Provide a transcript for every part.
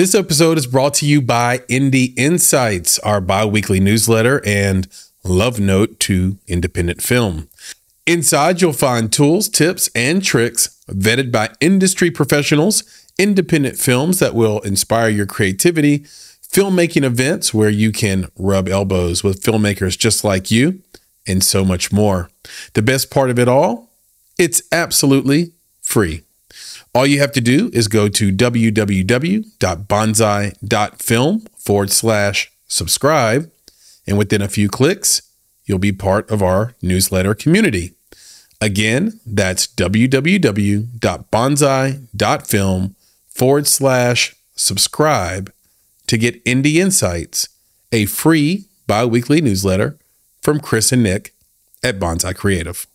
This episode is brought to you by Indie Insights, our bi weekly newsletter and love note to independent film. Inside, you'll find tools, tips, and tricks vetted by industry professionals, independent films that will inspire your creativity, filmmaking events where you can rub elbows with filmmakers just like you, and so much more. The best part of it all? It's absolutely free. All you have to do is go to www.bonsai.film forward slash subscribe. And within a few clicks, you'll be part of our newsletter community. Again, that's www.bonsai.film forward slash subscribe to get Indie Insights, a free bi weekly newsletter from Chris and Nick at Bonsai Creative.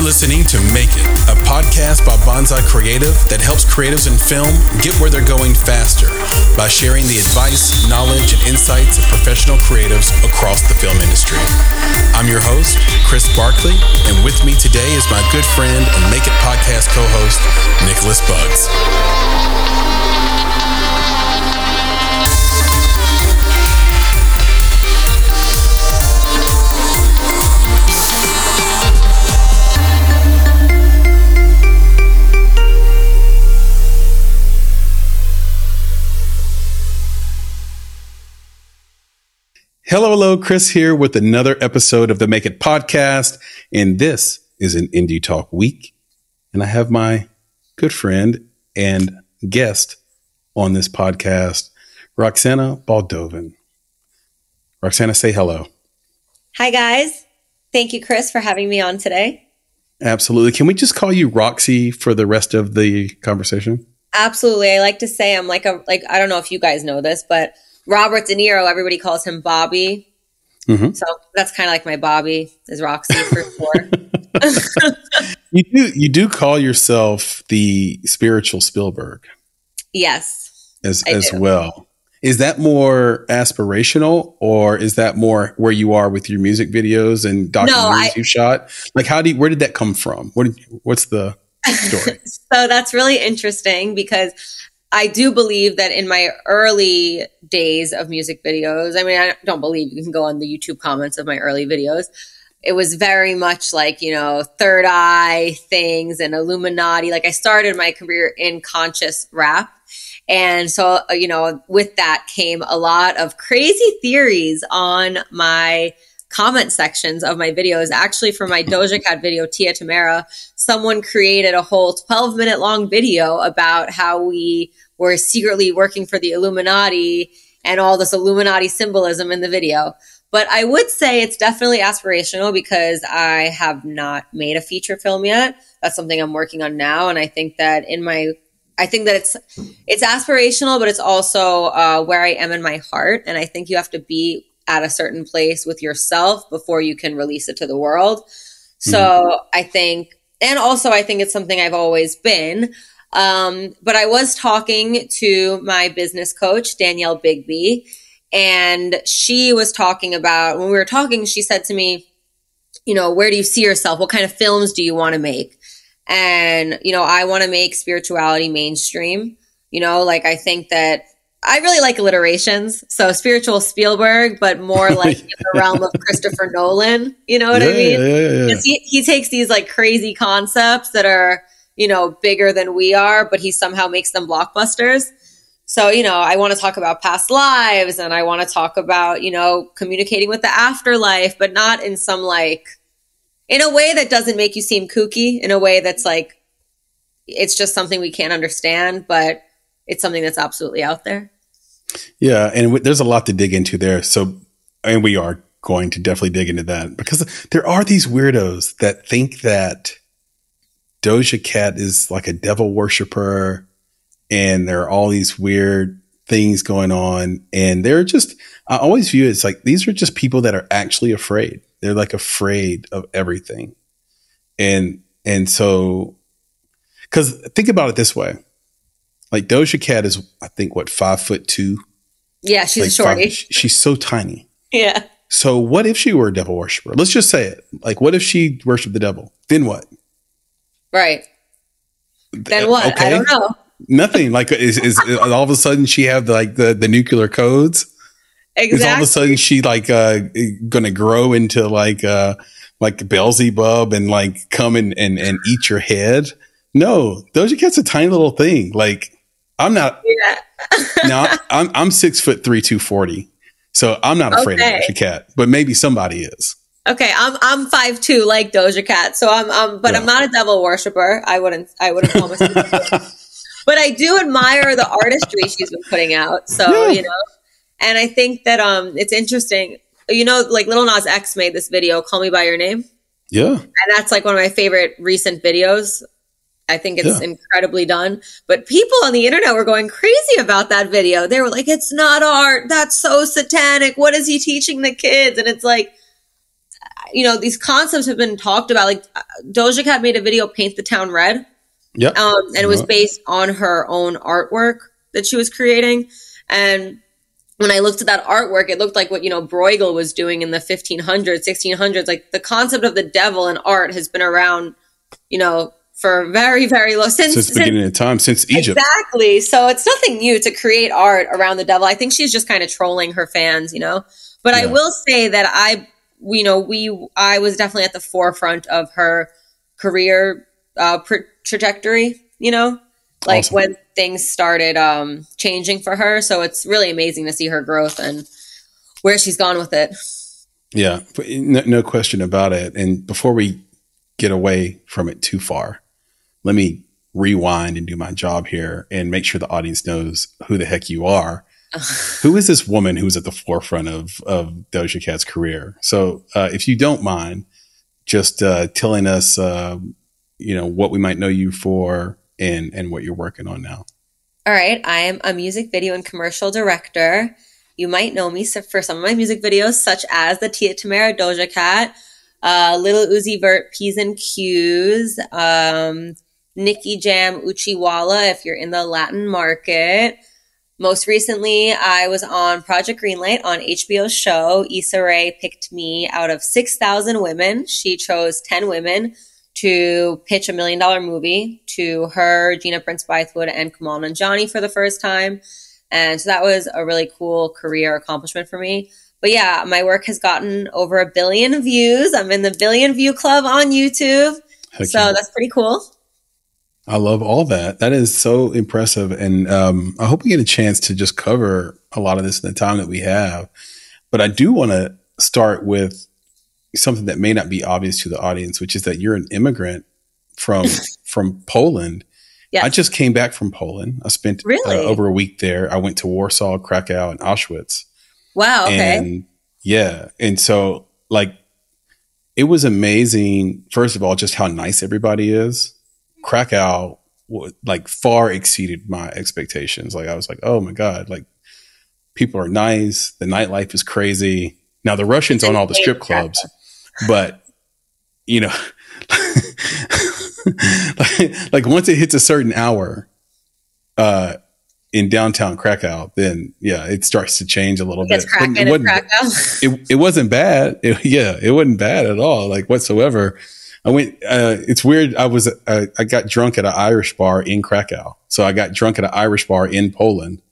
You're listening to Make It, a podcast by Bonsai Creative that helps creatives in film get where they're going faster by sharing the advice, knowledge, and insights of professional creatives across the film industry. I'm your host, Chris Barkley, and with me today is my good friend and Make It podcast co host, Nicholas Bugs. Hello, hello, Chris here with another episode of the Make It podcast. And this is an Indie Talk week. And I have my good friend and guest on this podcast, Roxana Baldovin. Roxana, say hello. Hi, guys. Thank you, Chris, for having me on today. Absolutely. Can we just call you Roxy for the rest of the conversation? Absolutely. I like to say I'm like a like I don't know if you guys know this, but Robert De Niro, everybody calls him Bobby. Mm-hmm. So that's kind of like my Bobby is Roxy for sure. you do you do call yourself the spiritual Spielberg. Yes. As I as do. well. Is that more aspirational or is that more where you are with your music videos and documentaries no, I, you shot? Like how do you, where did that come from? What did, what's the story? so that's really interesting because I do believe that in my early days of music videos, I mean, I don't believe you can go on the YouTube comments of my early videos. It was very much like, you know, third eye things and Illuminati. Like I started my career in conscious rap. And so, uh, you know, with that came a lot of crazy theories on my comment sections of my videos. Actually, for my Doja Cat video, Tia Tamera, someone created a whole 12 minute long video about how we were secretly working for the Illuminati and all this Illuminati symbolism in the video. But I would say it's definitely aspirational because I have not made a feature film yet. That's something I'm working on now. And I think that in my I think that it's it's aspirational, but it's also uh, where I am in my heart, and I think you have to be at a certain place with yourself before you can release it to the world. So mm-hmm. I think, and also I think it's something I've always been. Um, but I was talking to my business coach, Danielle Bigby, and she was talking about when we were talking, she said to me, you know, where do you see yourself? What kind of films do you want to make? And, you know, I want to make spirituality mainstream. You know, like I think that I really like alliterations. So spiritual Spielberg, but more like in the realm of Christopher Nolan. You know what yeah, I mean? Yeah, yeah, he, he takes these like crazy concepts that are, you know, bigger than we are, but he somehow makes them blockbusters. So, you know, I want to talk about past lives and I want to talk about, you know, communicating with the afterlife, but not in some like, in a way that doesn't make you seem kooky, in a way that's like, it's just something we can't understand, but it's something that's absolutely out there. Yeah, and w- there's a lot to dig into there. So, and we are going to definitely dig into that because there are these weirdos that think that Doja Cat is like a devil worshiper and there are all these weird things going on. And they're just, I always view it as like these are just people that are actually afraid. They're like afraid of everything. And, and so, cause think about it this way like Doja Cat is, I think, what five foot two. Yeah, she's like a shorty. Five, she's so tiny. Yeah. So what if she were a devil worshiper? Let's just say it. Like, what if she worshipped the devil? Then what? Right. Then what? I don't know. Nothing. Like, is, is, all of a sudden she have like the the nuclear codes? Exactly. Is all of a sudden she like uh going to grow into like uh like Beelzebub and like come and and, and eat your head? No, Doja Cat's a tiny little thing. Like, I'm not. Yeah. now I'm I'm six foot three, two forty. So I'm not afraid Okay. of Doja Cat, but maybe somebody is. Okay, I'm I'm five two like Doja Cat, so I'm um, but I'm not a devil worshiper. I wouldn't I wouldn't call myself, but I do admire the artistry she's been putting out. So Yeah. you know, and I think that um, it's interesting. You know, like Lil Nas X made this video, "Call Me by Your Name," Yeah. and that's like one of my favorite recent videos. I think it's Yeah. incredibly done. But people on the internet were going crazy about that video. They were like, it's not art. That's so satanic. What is he teaching the kids? And it's like, you know, these concepts have been talked about. Like Doja Cat made a video, Paint the Town Red. Yep. Um, and it was based on her own artwork that she was creating. And when I looked at that artwork, it looked like what, you know, Bruegel was doing in the 1500s, 1600s. Like the concept of the devil in art has been around, you know, for very, very low since, Since the beginning of time, since Egypt. Exactly. So it's nothing new to create art around the devil. I think she's just kind of trolling her fans, you know. But I will say that I, you know, we, I was definitely at the forefront of her career uh, pr- trajectory, you know, like Awesome. when things started um, changing for her. So it's really amazing to see her growth and where she's gone with it. Yeah, no, no question about it. And before we get away from it too far, let me rewind and do my job here and make sure the audience knows who the heck you are. who is this woman who's at the forefront of, of Doja Cat's career? So, uh, if you don't mind, just uh, telling us, uh, you know, what we might know you for and and what you're working on now. All right, I am a music video and commercial director. You might know me for some of my music videos, such as the Tia Tamera Doja Cat, uh, Lil Uzi Vert P's and Q's, um, Nicky Jam Uchiwala if you're in the Latin market. Most recently, I was on Project Greenlight on HBO's show. Issa Rae picked me out of 6,000 women. She chose 10 women to pitch a million dollar movie to her, Gina Prince Bythewood, and Kumail Nanjiani for the first time. And so that was a really cool career accomplishment for me. But yeah, my work has gotten over a billion views. I'm in the billion view club on YouTube. Heck so that's pretty cool. I love all that. That is so impressive. And um, I hope we get a chance to just cover a lot of this in the time that we have. But I do want to start with something that may not be obvious to the audience, which is that you're an immigrant from from Poland. Yes. I just came back from Poland. I spent Really? uh, over a week there. I went to Warsaw, Krakow, and Auschwitz. Wow. Okay. And yeah. And so like it was amazing, first of all, just how nice everybody is. Krakow like far exceeded my expectations. Like I was like, oh my God, like people are nice. The nightlife is crazy. Now the Russians own all the strip clubs, but you know, like, like once it hits a certain hour, uh, in downtown Krakow, then yeah, it starts to change a little bit. It wasn't- it, it wasn't bad. It- yeah, it wasn't bad at all, like whatsoever. I went. Uh, it's weird. I was. Uh, I got drunk at an Irish bar in Krakow. So I got drunk at an Irish bar in Poland,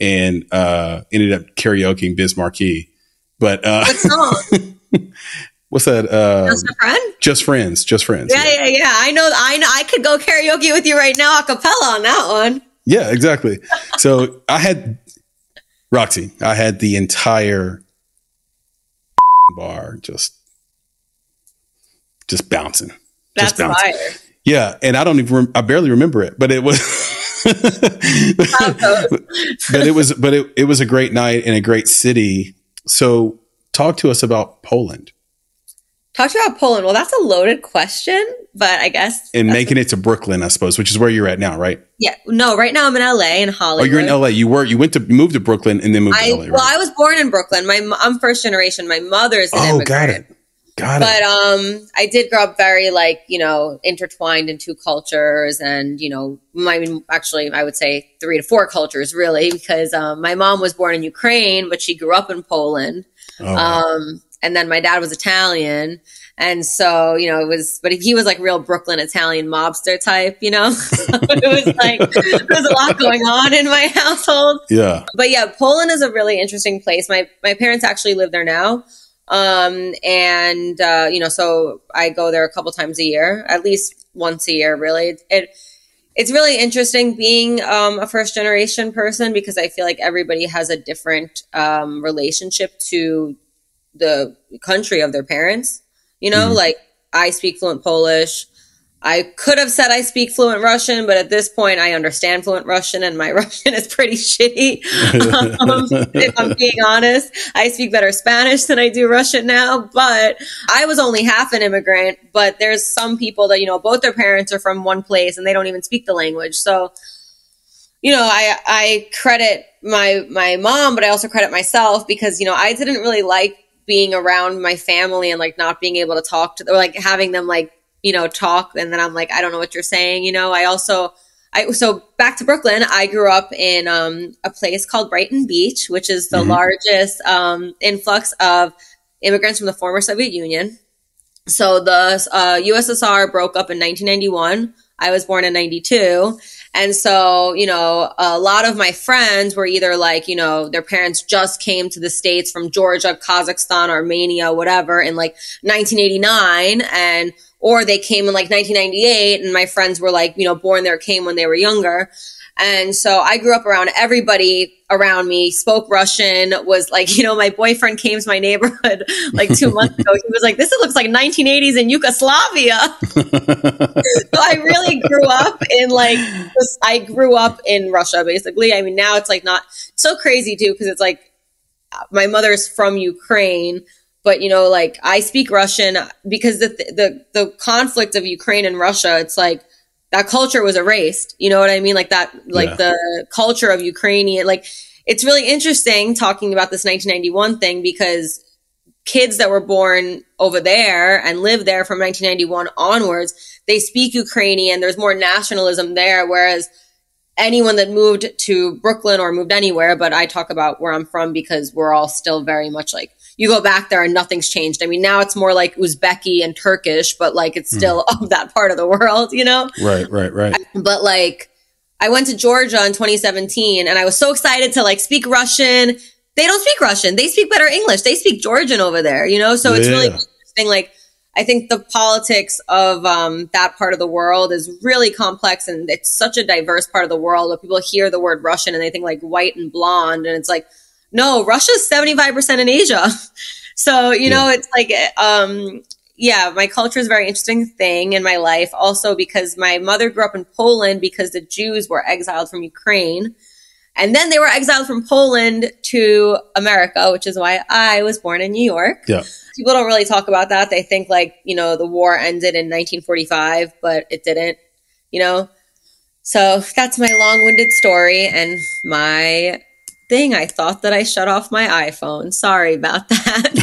and uh, ended up karaokeing Biz Markie. But uh, What song? what's that? Uh, Just a friend? just friends. Just friends. Yeah, yeah, yeah. I know. I know. I could go karaoke with you right now, a cappella on that one. Yeah, exactly. So I had Roxy. I had the entire bar just just bouncing. That's just bouncing. fire. Yeah, and I don't even rem- I barely remember it, but it was but it was but it, it was a great night in a great city. So talk to us about Poland Talk to you about Poland. Well, that's a loaded question, but I guess. and making it to Brooklyn, I suppose, which is where you're at now, right? Yeah. No, right now I'm in LA in Hollywood. Oh, you're in LA. You were you went to move to Brooklyn and then moved I, to LA, well, right? I was born in Brooklyn. My I'm first generation. My mother's an Oh, immigrant. got it. Got but it. um i did grow up very like you know intertwined in two cultures and you know my, actually i would say three to four cultures really because um, my mom was born in ukraine but she grew up in poland Oh, um and then my dad was italian and so you know it was but he was like real brooklyn italian mobster type you know it was like there was a lot going on in my household yeah. but yeah, Poland is a really interesting place. My my parents actually live there now, um, and uh, you know, so I go there a couple times a year, at least once a year. Really, it it's really interesting being um, a first generation person because I feel like everybody has a different um, relationship to the country of their parents. You know, Mhm. like I speak fluent Polish. I could have said I speak fluent Russian, but at this point, I understand fluent Russian, and my Russian is pretty shitty. um, if I'm being honest, I speak better Spanish than I do Russian now. But I was only half an immigrant. But there's some people that you know both their parents are from one place and they don't even speak the language. So, you know, I I credit my my mom, but I also credit myself because you know I didn't really like being around my family and like not being able to talk to or like having them like you know talk and then I'm like I don't know what you're saying. You know, I also I so back to Brooklyn. I grew up in um, a place called Brighton Beach, which is the Mhm. largest um, influx of immigrants from the former Soviet Union. So the uh, USSR broke up in 1991. I was born in 92. And so, you know, a lot of my friends were either like, you know, their parents just came to the States from Georgia, Kazakhstan, Armenia, whatever, in like 1989. And, or they came in like 1998 and my friends were like, you know, born there, came when they were younger. And so I grew up around everybody around me, spoke Russian, was like, you know, my boyfriend came to my neighborhood like two months ago. He was like, this looks like 1980s in Yugoslavia. so I really grew up in like, I grew up in Russia basically. I mean, now it's like not so crazy too, because it's like my mother's from Ukraine. But you know, like I speak Russian uh, because the the the conflict of Ukraine and Russia, it's like that culture was erased. You know what I mean? Like that, like Yeah. the culture of Ukrainian, like it's really interesting talking about this 1991 thing because kids that were born over there and lived there from 1991 onwards, they speak Ukrainian. There's more nationalism there. Whereas anyone that moved to Brooklyn or moved anywhere, but I talk about where I'm from because we're all still very much like, you go back there and nothing's changed. I mean, now it's more like Uzbeki and Turkish, but like it's still of that part of the world, you know? right, right, right. but like I went to Georgia in 2017 and I was so excited to like speak Russian. They don't speak Russian. They speak better English. They speak Georgian over there, you know? So it's really interesting. Like I think the politics of um, that part of the world is really complex and it's such a diverse part of the world where people hear the word Russian and they think like white and blonde and it's like, no, Russia's 75% in Asia. So, you know, it's like, um, yeah, my culture is a very interesting thing in my life. Also, because my mother grew up in Poland because the Jews were exiled from Ukraine. And then they were exiled from Poland to America, which is why I was born in New York. Yeah. People don't really talk about that. They think like, you know, the war ended in 1945, but it didn't, you know? So that's my long winded story and my thing. I thought that I shut off my iPhone. Sorry about that.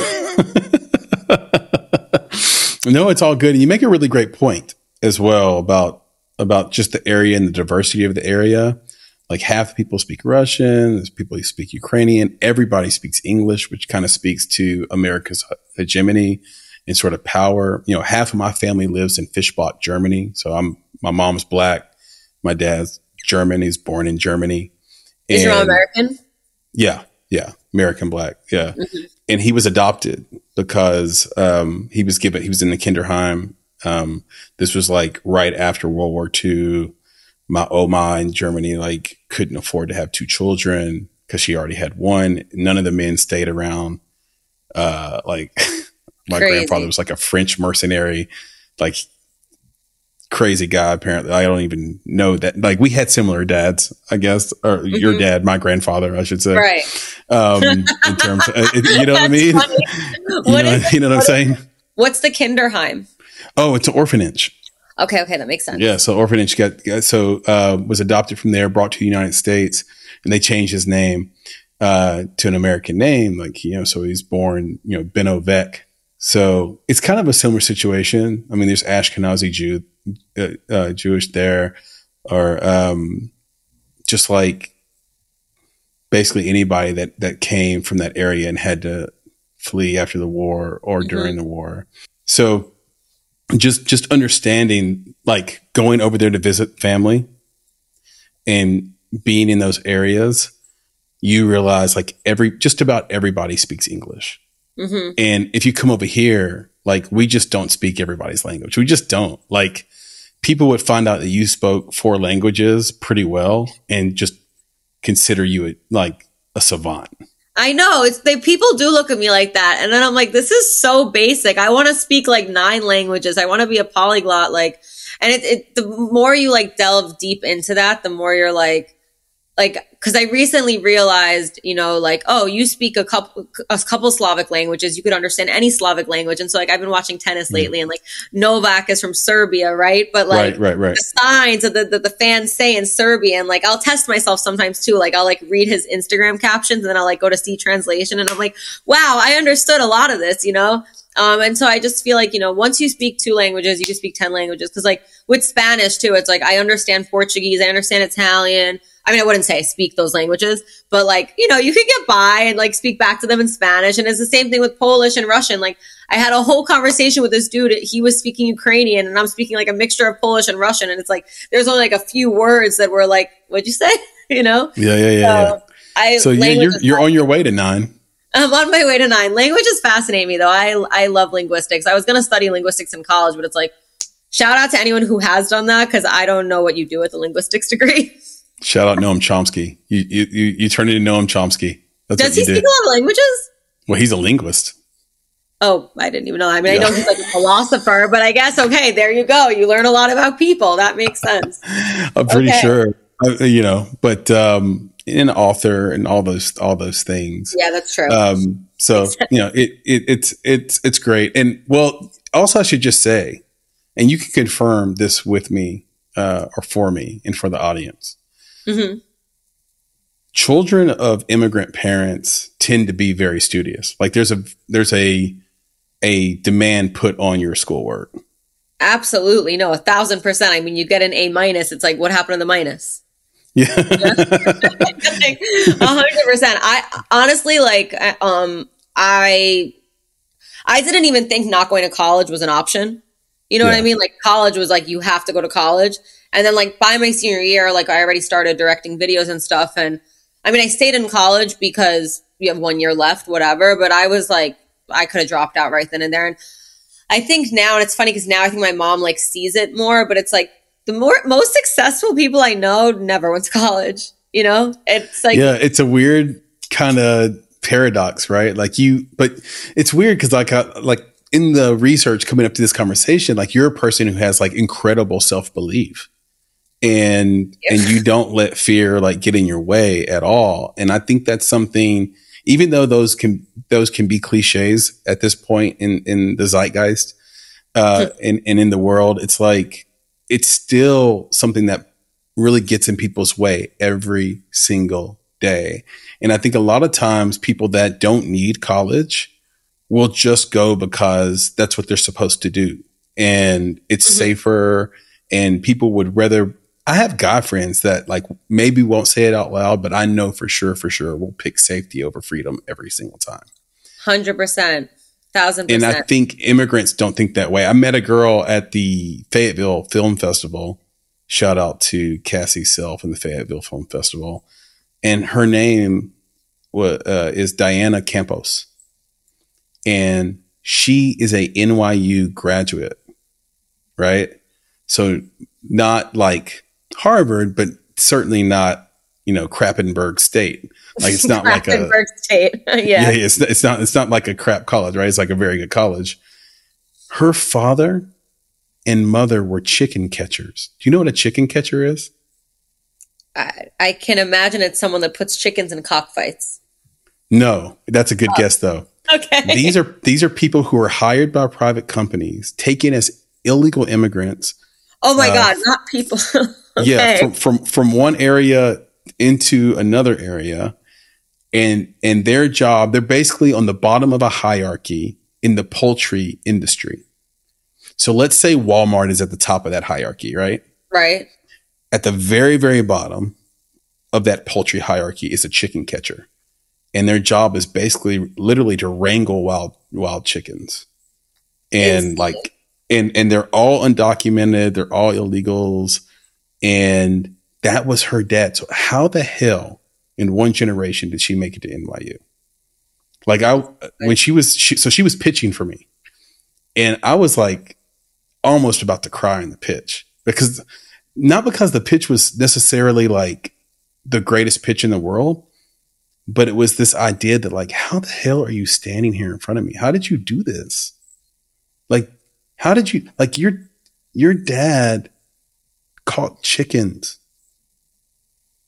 no, it's all good. And you make a really great point as well about about just the area and the diversity of the area. Like half the people speak Russian, there's people who speak Ukrainian, everybody speaks English, which kind of speaks to America's hegemony and sort of power. You know, half of my family lives in Fischbach, Germany. So I'm my mom's black, my dad's German, he's born in Germany. Is your mom American? Yeah, yeah, American black, yeah. Mhm. And he was adopted because um, he was given he was in the Kinderheim. Um, this was like right after World War II. My Oma in Germany like couldn't afford to have two children because she already had one. None of the men stayed around. Uh, like my Crazy. grandfather was like a French mercenary, like crazy guy. Apparently, I don't even know that. Like we had similar dads, I guess, or your Mhm. dad, my grandfather, I should say Right. um, in terms of, you know what I mean? You know, is- you know what I'm saying? What's the Kinderheim? Oh, it's an orphanage. Okay, okay, that makes sense. Yeah. So orphanage got, got so, uh, was adopted from there, brought to the United States and they changed his name, uh, to an American name. Like, you know, so he's born, you know, Benno Vec So it's kind of a similar situation. I mean, there's Ashkenazi Jew, uh, uh, Jewish there, or um, just like basically anybody that that came from that area and had to flee after the war or mm-hmm. during the war. So just just understanding like going over there to visit family and being in those areas, you realize like every just about everybody speaks English. Mm-hmm. And if you come over here, like we just don't speak everybody's language. We just don't. Like people would find out that you spoke four languages pretty well and just consider you a, like a savant. I know it's they people do look at me like that, and then I'm like, this is so basic. I want to speak like nine languages. I want to be a polyglot. Like, and it, it the more you like delve deep into that, the more you're like, like because I recently realized, you know, like oh, you speak a couple a couple Slavic languages, you could understand any Slavic language, and so like I've been watching tennis mm lately, and like Novak is from Serbia, right? But like right, right, right. the signs that the, the, the fans say in Serbian, like I'll test myself sometimes too. Like I'll like read his Instagram captions, and then I'll like go to see translation, and I'm like, wow, I understood a lot of this, you know. Um, and so I just feel like, you know, once you speak two languages, you can speak 10 languages. Cause like with Spanish too, it's like I understand Portuguese, I understand Italian, I mean, I wouldn't say I speak those languages, but like, you know, you could get by and like speak back to them in Spanish. And it's the same thing with Polish and Russian. Like, I had a whole conversation with this dude. He was speaking Ukrainian and I'm speaking like a mixture of Polish and Russian. And it's like, there's only like a few words that were like, what'd you say? you know? Yeah, yeah, yeah. So, yeah. I, so yeah, you're, you're on your way to nine. I'm on my way to nine. Languages fascinate me though. I, I love linguistics. I was going to study linguistics in college, but it's like, shout out to anyone who has done that because I don't know what you do with a linguistics degree. Shout out Noam Chomsky. You you you, you turn into Noam Chomsky. That's Does he speak a lot of languages? Well, he's a linguist. Oh, I didn't even know. I mean, yeah. I know he's like a philosopher, but I guess okay, there you go. You learn a lot about people. That makes sense. I'm pretty okay. sure, uh, you know, but um, an author and all those all those things. Yeah, that's true. Um, so you know, it, it it's it's it's great. And well, also I should just say, and you can confirm this with me uh, or for me and for the audience. Mm-hmm. Children of immigrant parents tend to be very studious. Like there's a there's a a demand put on your schoolwork. Absolutely, no, a thousand percent. I mean, you get an A minus. It's like, what happened to the minus? Yeah, a hundred percent. I honestly like, um, I, I didn't even think not going to college was an option. You know yeah. what I mean? Like college was like you have to go to college. And then like by my senior year, like I already started directing videos and stuff. And I mean, I stayed in college because we have one year left, whatever. But I was like, I could have dropped out right then and there. And I think now, and it's funny because now I think my mom like sees it more, but it's like the more most successful people I know never went to college. You know, it's like yeah, it's a weird kind of paradox, right? Like you, but it's weird because like uh, like in the research coming up to this conversation, like you're a person who has like incredible self belief and and you don't let fear like get in your way at all. And i think that's something even though those can those can be cliches at this point in in the zeitgeist uh and, and in the world it's like it's still something that really gets in people's way every single day. And i think a lot of times people that don't need college will just go because that's what they're supposed to do. And it's mm-hmm. safer and people would rather I have guy friends that like maybe won't say it out loud, but I know for sure, for sure, will pick safety over freedom every single time. Hundred percent, thousand. And I think immigrants don't think that way. I met a girl at the Fayetteville Film Festival. Shout out to Cassie Self and the Fayetteville Film Festival, and her name was, uh, is Diana Campos, and she is a NYU graduate, right? So not like Harvard, but certainly not, you know, Krappenberg State. Like it's not like a State. yeah. yeah. It's, it's not, it's not like a crap college, right? It's like a very good college. Her father and mother were chicken catchers. Do you know what a chicken catcher is? I, I can imagine it's someone that puts chickens in cockfights. No, that's a good oh. guess though. Okay. These are these are people who are hired by private companies, taken as illegal immigrants. Oh my uh, God, not people. Okay. Yeah, from, from from one area into another area, and and their job, they're basically on the bottom of a hierarchy in the poultry industry. So let's say Walmart is at the top of that hierarchy, right? Right. At the very, very bottom of that poultry hierarchy is a chicken catcher. And their job is basically literally to wrangle wild wild chickens. And like and and they're all undocumented, they're all illegals. And that was her dad. So how the hell in one generation did she make it to NYU? Like I when she was she, so she was pitching for me. And I was like almost about to cry in the pitch because not because the pitch was necessarily like the greatest pitch in the world, but it was this idea that like how the hell are you standing here in front of me? How did you do this? Like how did you like your your dad caught chickens?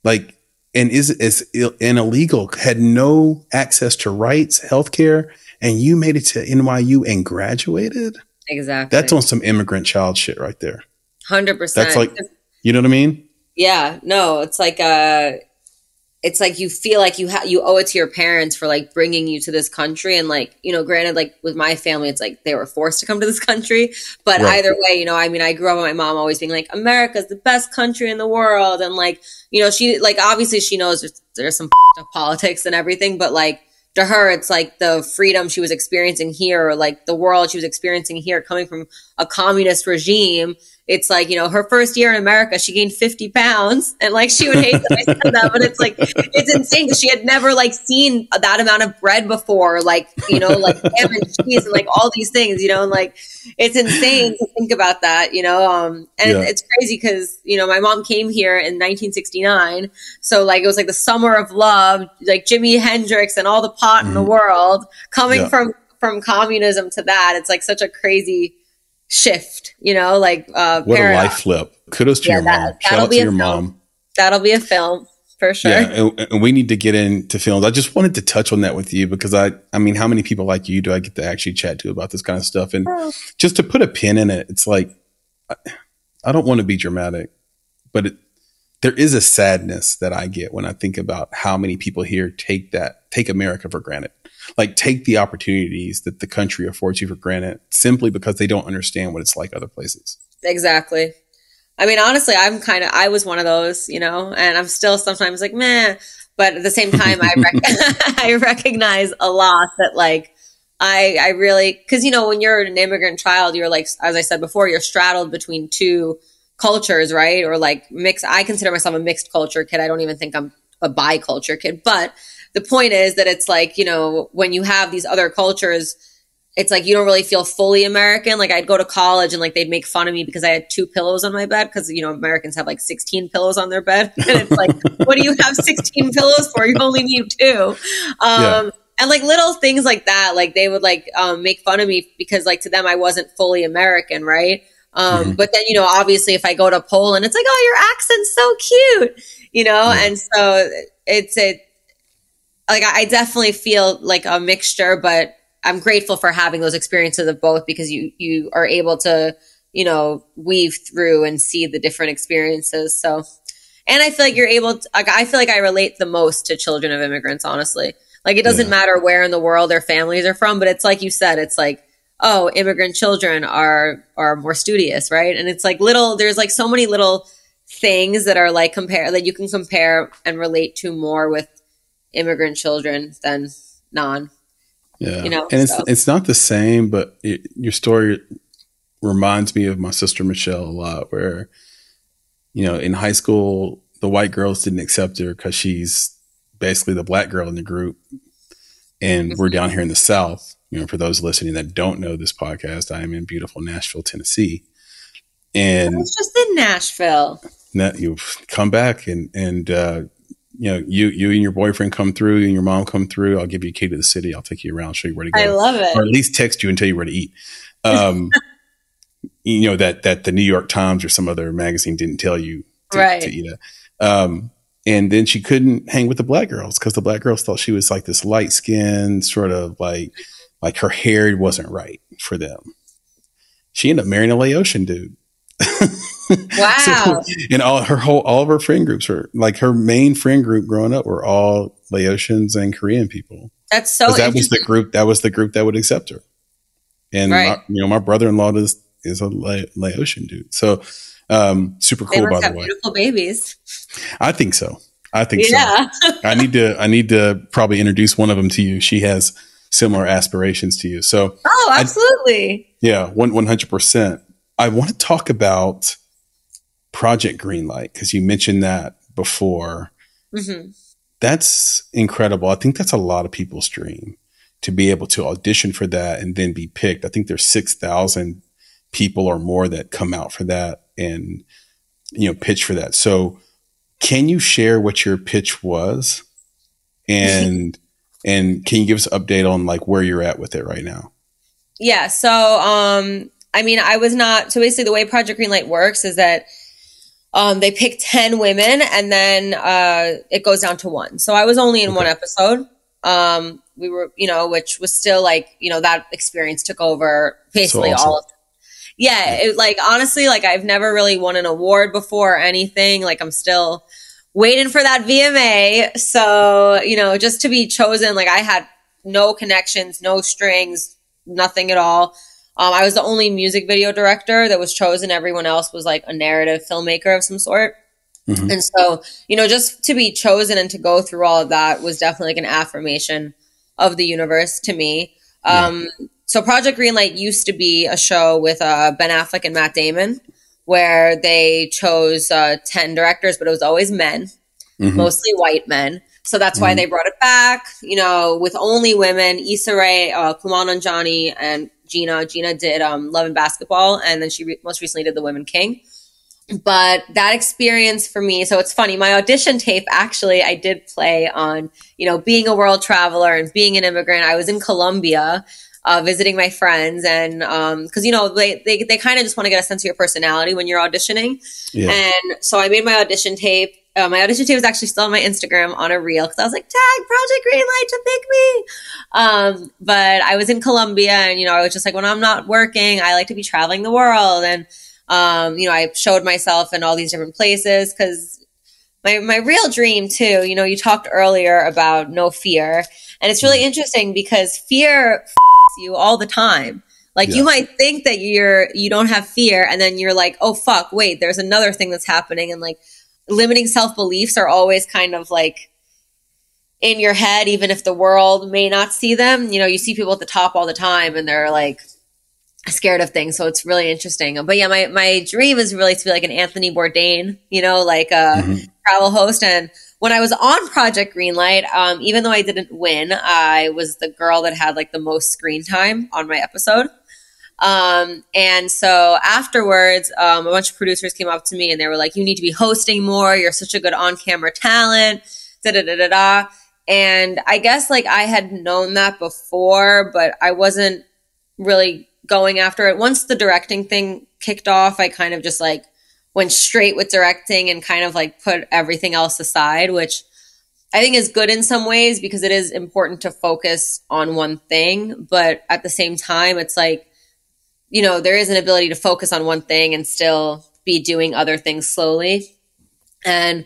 Like and is is and illegal, had no access to rights, healthcare, and you made it to NYU and graduated? Exactly. That's on some immigrant child shit right there. 100%. That's like you know what I mean? Yeah, no, it's like uh it's like you feel like you ha- you owe it to your parents for like bringing you to this country. And like you know granted like with my family it's like they were forced to come to this country. But right. either way you know i mean i grew up with my mom always being like america's the best country in the world. And like you know she like obviously she knows there's, there's some politics and everything. But like to her it's like the freedom she was experiencing here or like the world she was experiencing here coming from a communist regime it's like, you know, her first year in America, she gained 50 pounds and like she would hate that I said that, but it's like, it's insane because she had never like seen that amount of bread before, like, you know, like ham and cheese and like all these things, you know, and like it's insane to think about that, you know. Um, and yeah. it's crazy because, you know, my mom came here in 1969. So like it was like the summer of love, like Jimi Hendrix and all the pot mm-hmm. in the mm-hmm. world coming yeah. from from communism to that. It's like such a crazy shift, you know, like uh what paradox. a life flip. Kudos to yeah, your that, mom. Shout out to your film. mom. That'll be a film for sure. Yeah, and, and, we need to get into films. I just wanted to touch on that with you because I, I mean, how many people like you do I get to actually chat to about this kind of stuff? And oh. just to put a pin in it, it's like I, I don't want to be dramatic, but it, there is a sadness that I get when I think about how many people here take that take America for granted like take the opportunities that the country affords you for granted simply because they don't understand what it's like other places. Exactly. I mean, honestly, I'm kind of, I was one of those, you know, and I'm still sometimes like, meh. But at the same time, I, rec- I recognize a lot that like, I, I really, cause you know, when you're an immigrant child, you're like, as I said before, you're straddled between two cultures, right? Or like mix. I consider myself a mixed culture kid. I don't even think I'm a biculture kid, but the point is that it's like, you know, when you have these other cultures, it's like you don't really feel fully American. Like I'd go to college and like they'd make fun of me because I had two pillows on my bed because you know Americans have like 16 pillows on their bed, and it's like, what do you have 16 pillows for? You only need two. Um, yeah. And like little things like that, like they would like um, make fun of me because like to them I wasn't fully American, right? Um, mm-hmm. But then you know, obviously, if I go to Poland, it's like, oh, your accent's so cute, you know, and so it's it like I definitely feel like a mixture, but I'm grateful for having those experiences of both because you you are able to you know weave through and see the different experiences. So, and I feel like you're able. To, like I feel like I relate the most to children of immigrants. Honestly, like it doesn't yeah. matter where in the world their families are from, but it's like you said, it's like oh, immigrant children are are more studious, right? And it's like little. There's like so many little things that are like compare that you can compare and relate to more with immigrant children than non. Yeah, you know, and it's so. it's not the same, but it, your story reminds me of my sister Michelle a lot. Where you know, in high school, the white girls didn't accept her because she's basically the black girl in the group, and mm-hmm. we're down here in the South. You know, for those listening that don't know this podcast, I am in beautiful Nashville, Tennessee, and I was just in Nashville. That you come back and and uh, you know, you you and your boyfriend come through and your mom come through. I'll give you a key to the city. I'll take you around, show you where to go. I love it. Or at least text you and tell you where to eat. Um, you know that that the New York Times or some other magazine didn't tell you to, right. to eat it. Um, and then she couldn't hang with the black girls because the black girls thought she was like this light skinned sort of like like her hair wasn't right for them. She ended up marrying a Laotian dude. Wow. so, and all her whole, all of her friend groups were like her main friend group growing up were all Laotians and Korean people. That's so that was the group, that was the group that would accept her. and Right. my, you know my brother-in-law is is a La- Laotian dude. So um, super cool, by the way. beautiful babies. I think so. I think so. Yeah. I need to I need to probably introduce one of them to you. She has similar aspirations to you. So Oh, absolutely. yeah, one one hundred percent. I want to talk about Project Greenlight because you mentioned that before. hmm That's incredible. I think that's a lot of people's dream to be able to audition for that and then be picked. I think there's six thousand people or more that come out for that and you know pitch for that. So can you share what your pitch was and and can you give us an update on like where you're at with it right now? Yeah. So, um, I mean, I was not. So basically, the way Project Greenlight works is that um, they pick ten women, and then uh, it goes down to one. So I was only in one episode. Um, we were, you know, which was still like, you know, that experience took over basically awesome. all of. Yeah, it, like honestly, like I've never really won an award before or anything. Like I'm still waiting for that VMA. So, you know, just to be chosen, like I had no connections, no strings, nothing at all. Um, I was the only music video director that was chosen. Everyone else was like a narrative filmmaker of some sort. Mhm. And so, you know, just to be chosen and to go through all of that was definitely like an affirmation of the universe to me. Um, So, Project Greenlight used to be a show with uh, Ben Affleck and Matt Damon where they chose uh, 10 directors, but it was always men Mhm. mostly white men. So that's why Mhm. they brought it back, you know, with only women. Issa Rae, uh, Kumail Nanjiani, and Gina. Gina did um, Love and Basketball, and then she re- most recently did The Women King. But that experience for me, so it's funny. My audition tape, actually, I did play on, you know, being a world traveler and being an immigrant. I was in Colombia uh, visiting my friends, and because you know they they, they kind of just want to get a sense of your personality when you're auditioning. Yeah. And so I made my audition tape. Uh, my audition tape is actually still on my Instagram on a reel because I was like, tag Project Greenlight to pick me. Um, but I was in Colombia and, you know, I was just like, when I'm not working, I like to be traveling the world. And, um, you know, I showed myself in all these different places because my, my real dream too, you know, you talked earlier about no fear. And it's really interesting because fear you all the time. Like Yeah. you might think that you're you don't have fear, and then you're like, oh fuck, wait, there's another thing that's happening, and like limiting self beliefs are always kind of like in your head, even if the world may not see them. You know, you see people at the top all the time, and they're like scared of things. So it's really interesting. But yeah, my my dream is really to be like an Anthony Bourdain, you know, like a Mhm. travel host. And when I was on Project Greenlight, um, even though I didn't win, I was the girl that had like the most screen time on my episode. Um, and so afterwards, um, a bunch of producers came up to me and they were like, "You need to be hosting more. You're such a good on-camera talent." Da da da da da. And I guess like I had known that before, but I wasn't really going after it. Once the directing thing kicked off, I kind of just like went straight with directing and kind of like put everything else aside, which I think is good in some ways because it is important to focus on one thing. But at the same time, it's like, you know, there is an ability to focus on one thing and still be doing other things slowly. And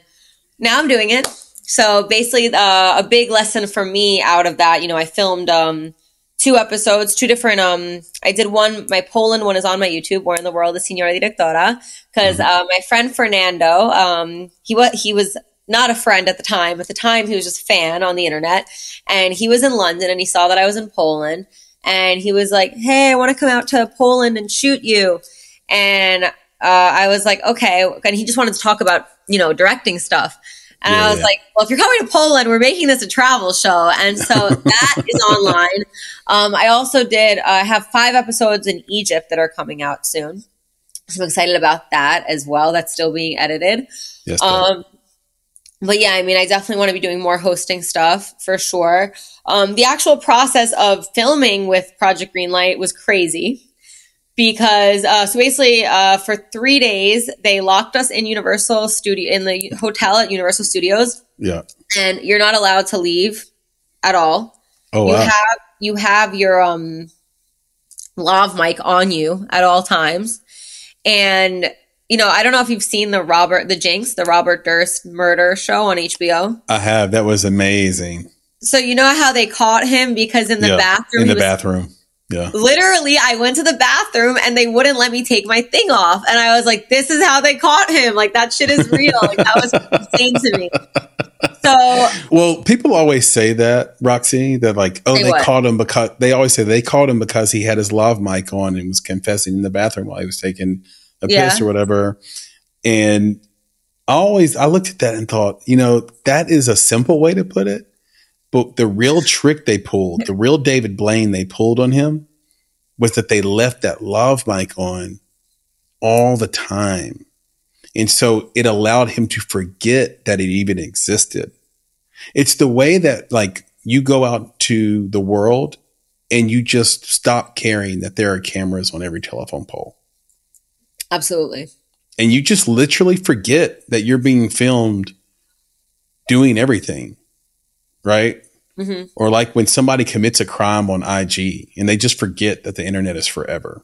now I'm doing it. So basically, uh, a big lesson for me out of that, you know, I filmed um, two episodes, two different. Um, I did one. My Poland one is on my YouTube. Where in the world is Signora Directora? Because uh, my friend Fernando, um, he was he was not a friend at the time. At the time, he was just a fan on the internet, and he was in London and he saw that I was in Poland, and he was like, "Hey, I want to come out to Poland and shoot you," and uh, I was like, "Okay," and he just wanted to talk about you know directing stuff. And Yeah, I was yeah. like, well, if you're coming to Poland, we're making this a travel show. And so that is online. Um, I also did, uh, I have five episodes in Egypt that are coming out soon. So I'm excited about that as well. That's still being edited. Yes. Um, but yeah, I mean, I definitely want to be doing more hosting stuff for sure. Um, the actual process of filming with Project Greenlight was crazy because uh, so basically uh, for three days they locked us in Universal Studio in the hotel at Universal Studios, yeah. and you're not allowed to leave at all Oh you wow. have you have your um lav mic on you at all times and you know i don't know if you've seen the robert the jinx the robert durst murder show on hbo I have. That was amazing. so you know how they caught him because in the Yeah, bathroom in the bathroom. Yeah. Literally, I went to the bathroom and they wouldn't let me take my thing off. And I was like, this is how they caught him. Like, that shit is real. Like, that was insane to me. So, Well, people always say that, Roxy, that like, oh, they what? caught him because they always say they caught him because he had his lav mic on and was confessing in the bathroom while he was taking a Yeah. piss or whatever. And I always I looked at that and thought, you know, that is a simple way to put it. But the real trick they pulled, the real David Blaine they pulled on him was that they left that lav mic on all the time. And so it allowed him to forget that it even existed. It's the way that like you go out to the world and you just stop caring that there are cameras on every telephone pole. absolutely. And you just literally forget that you're being filmed doing everything. Right? hmm Or like when somebody commits a crime on IG and they just forget that the internet is forever.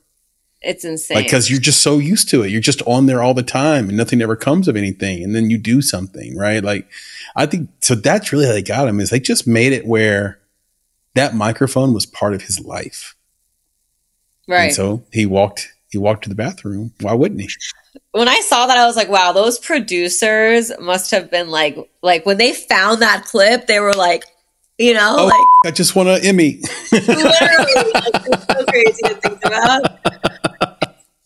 It's insane. Like, because you're just so used to it. You're just on there all the time and nothing ever comes of anything. And then you do something, right? Like, I think so. That's really how they got him is they just made it where that microphone was part of his life. right. And so he walked, he walked to the bathroom. Why wouldn't he? When I saw that, I was like, wow, those producers must have been like, like when they found that clip, they were like, you know, Oh, like I just want an Emmy. literally, like, so crazy to think about.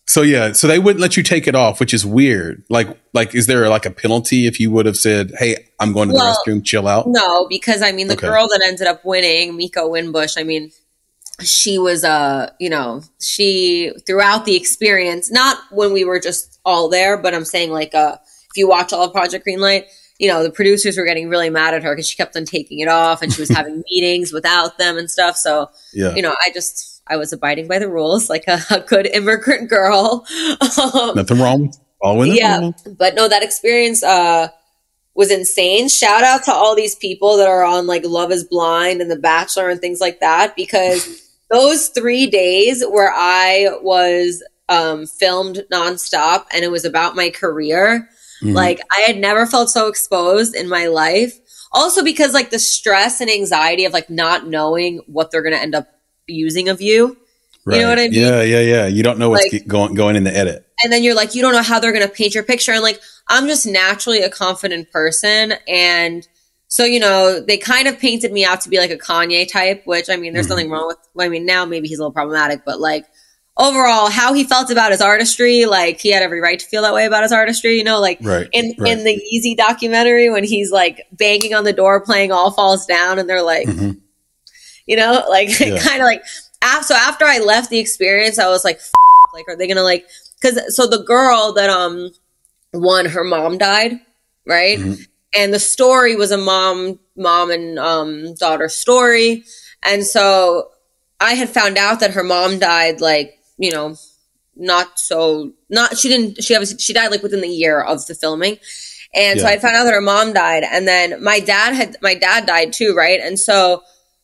So yeah, so they wouldn't let you take it off, which is weird. Like, like, is there like a penalty if you would have said, "Hey, I'm going to the Well, restroom, chill out"? No, because I mean, the Okay. girl that ended up winning, Meko Winbush, I mean, she was, uh, you know, she throughout the experience, not when we were just all there, but I'm saying like, uh, if you watch all of Project Greenlight, you know, the producers were getting really mad at her because she kept on taking it off and she was having meetings without them and stuff. So, Yeah, you know, I just, I was abiding by the rules like a, a good immigrant girl. Um, nothing wrong following the yeah but no that experience uh was insane shout out to all these people that are on like love is blind and the bachelor and things like that because those three days where i was um filmed nonstop and it was about my career Mhm. like i had never felt so exposed in my life also because like the stress and anxiety of like not knowing what they're gonna end up using of you you know what I mean? Yeah, yeah, yeah. You don't know what's Like- going going in the edit. and then you're like you don't know how they're going to paint your picture and like i'm just naturally a confident person and so you know they kind of painted me out to be like a kanye type which i mean there's Mhm. nothing wrong with well, i mean now maybe he's a little problematic but like overall how he felt about his artistry like he had every right to feel that way about his artistry you know like Right. in right. in the Yeezy documentary when he's like banging on the door playing all falls down and they're like Mhm. you know like Yeah. kind of like af- so after i left the experience i was like F- like are they gonna like because so the girl that um won her mom died right Mhm. And the story was a mom mom and um daughter story and so i had found out that her mom died like you know not so not she didn't she obviously she died like within the year of the filming and so i found out that her mom died and then my dad had my dad died too right and so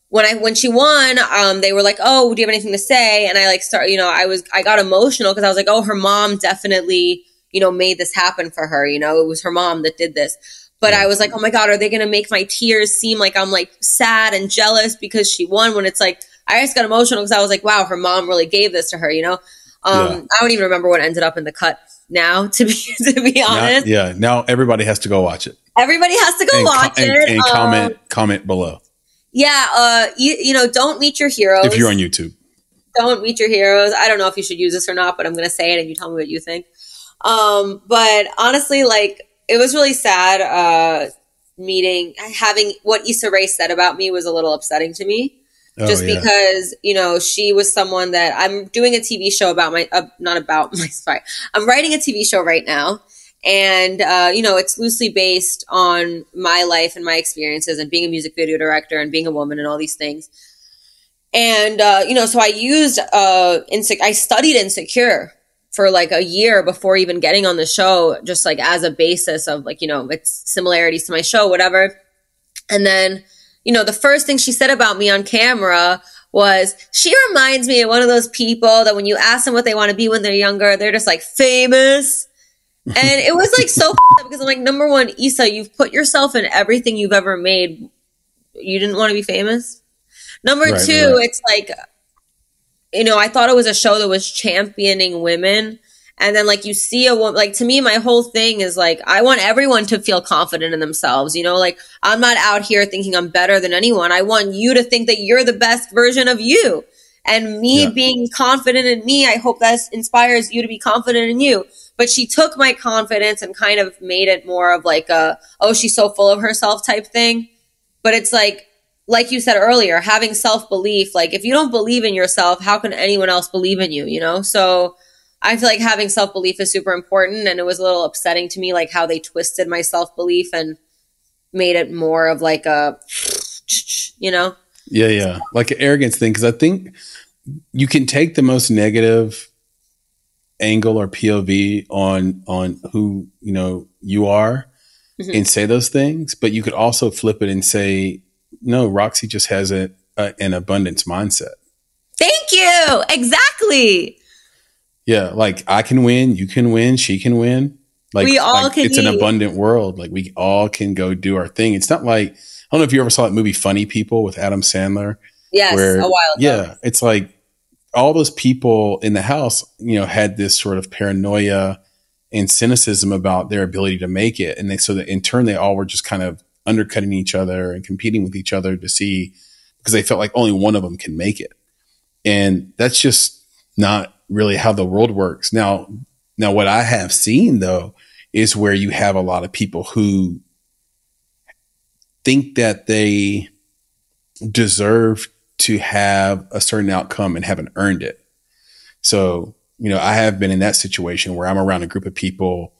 when I when she won, um, they were like, "Oh, do you have anything to say?" And I like start, you know, I was I got emotional because I was like, "Oh, her mom definitely, you know, made this happen for her. You know, it was her mom that did this." But I was like, "Oh my god, are they going to make my tears seem like I'm like sad and jealous because she won?" When it's like I just got emotional because I was like, "Wow, her mom really gave this to her." You know, um, Yeah. I don't even remember what ended up in the cut now. To be to be Now- honest, yeah. Now everybody has to go watch it everybody has to go and, watch and, it and Um, comment comment below yeah, uh, you, you know, don't meet your heroes. if you're on YouTube. don't meet your heroes. I don't know if you should use this or not, but I'm going to say it and you tell me what you think. Um, but honestly, like it was really sad. Uh, meeting having what Issa Rae said about me was a little upsetting to me. Oh, just yeah. because you know she was someone that I'm doing a TV show about my uh, not about my sorry I'm writing a TV show right now and uh, you know it's loosely based on my life and my experiences and being a music video director and being a woman and all these things and uh, you know so I used uh, inse- I studied insecure for like a year before even getting on the show just like as a basis of like you know its similarities to my show whatever and then you know, the first thing she said about me on camera was she reminds me of one of those people that when you ask them what they want to be when they're younger, they're just like famous. And it was like so because I'm like, number one, Issa, you've put yourself in everything you've ever made. You didn't want to be famous. Number Right, two, right. it's like you know, I thought it was a show that was championing women. And then like you see a woman, like to me, my whole thing is like, I want everyone to feel confident in themselves. You know, like I'm not out here thinking I'm better than anyone. I want you to think that you're the best version of you. And me yeah. being confident in me, I hope that inspires you to be confident in you. But she took my confidence and kind of made it more of like a, oh, she's so full of herself type thing. But it's like, like you said earlier, having self belief, like if you don't believe in yourself, how can anyone else believe in you, you know? So I feel like having self belief is super important. And it was a little upsetting to me, like how they twisted my self belief and made it more of like a, you know? Yeah, yeah. Like an arrogance thing. Cause I think you can take the most negative angle or POV on, on who, you know, you are mm-hmm. and say those things, but you could also flip it and say, no, Roxy just has a, a, an abundance mindset. Thank you. Exactly. Yeah, like I can win, you can win, she can win. Like we all like can. It's eat. an abundant world. Like we all can go do our thing. It's not like I don't know if you ever saw that movie Funny People with Adam Sandler. Yes, where, a while ago. Yeah, it's like all those people in the house, you know, had this sort of paranoia and cynicism about their ability to make it, and they so that in turn they all were just kind of undercutting each other and competing with each other to see because they felt like only one of them can make it. And that's just not really how the world works. Now, now what I have seen though is where you have a lot of people who think that they deserve to have a certain outcome and haven't earned it. So, you know, I have been in that situation where I'm around a group of people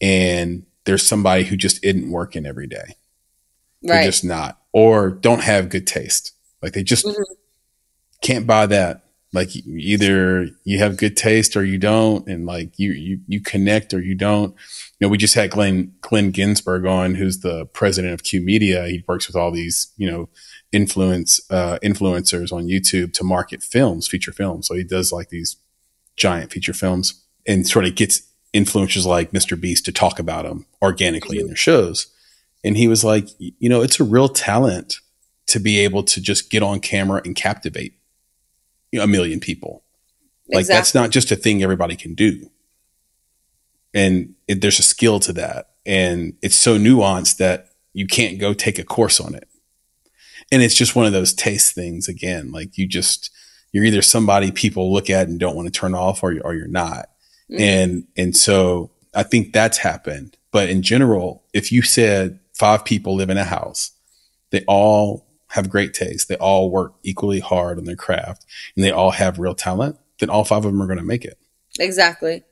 and there's somebody who just isn't working every day. Right. They're just not, or don't have good taste. Like they just mm-hmm. can't buy that. Like either you have good taste or you don't, and like you you you connect or you don't. You know, we just had Glenn Glenn Ginsburg on, who's the president of Q Media. He works with all these you know influence uh, influencers on YouTube to market films, feature films. So he does like these giant feature films and sort of gets influencers like Mr. Beast to talk about them organically mm-hmm. in their shows. And he was like, you know, it's a real talent to be able to just get on camera and captivate you know, a million people. Like exactly. that's not just a thing everybody can do. And it, there's a skill to that. And it's so nuanced that you can't go take a course on it. And it's just one of those taste things again. Like you just, you're either somebody people look at and don't want to turn off or, or you're not. Mm-hmm. And, and so I think that's happened. But in general, if you said five people live in a house. They all have great taste. They all work equally hard on their craft and they all have real talent. Then all five of them are going to make it. Exactly.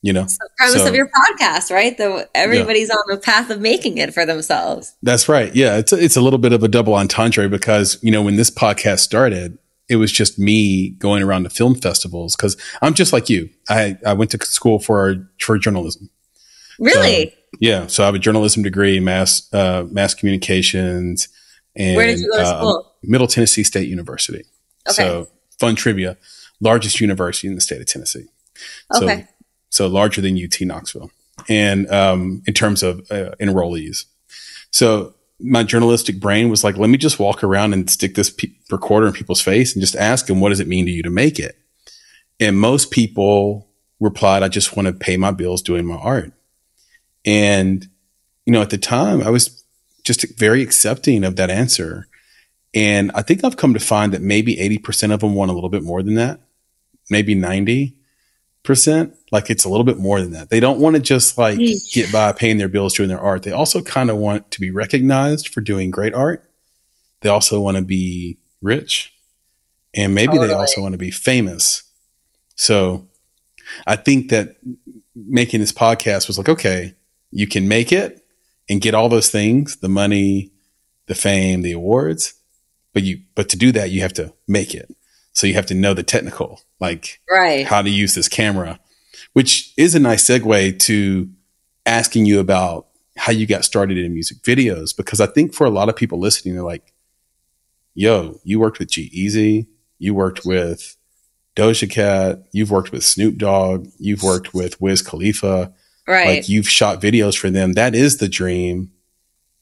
You know, it's the premise so, of your podcast, right? The everybody's yeah. on the path of making it for themselves. That's right. Yeah, it's a, it's a little bit of a double entendre because you know when this podcast started, it was just me going around to film festivals because I'm just like you. I I went to school for for journalism. Really? Yeah. So I have a journalism degree, mass uh, mass communications, and where did you go to uh, school? Middle Tennessee State University. Okay. So fun trivia: largest university in the state of Tennessee. Okay. So, so larger than UT Knoxville, and um, in terms of uh, enrollees. So my journalistic brain was like, let me just walk around and stick this pe- recorder in people's face and just ask them, what does it mean to you to make it? And most people replied, I just want to pay my bills doing my art. And, you know, at the time I was just very accepting of that answer. And I think I've come to find that maybe 80% of them want a little bit more than that, maybe 90%. Like it's a little bit more than that. They don't want to just like get by paying their bills doing their art. They also kind of want to be recognized for doing great art. They also want to be rich and maybe totally. they also want to be famous. So I think that making this podcast was like, okay, you can make it and get all those things, the money, the fame, the awards. But you, but to do that, you have to make it. So you have to know the technical, like right. how to use this camera, which is a nice segue to asking you about how you got started in music videos. Because I think for a lot of people listening, they're like, yo, you worked with G-Eazy, you worked with Doja Cat, you've worked with Snoop Dogg, you've worked with Wiz Khalifa. Right. Like you've shot videos for them. That is the dream.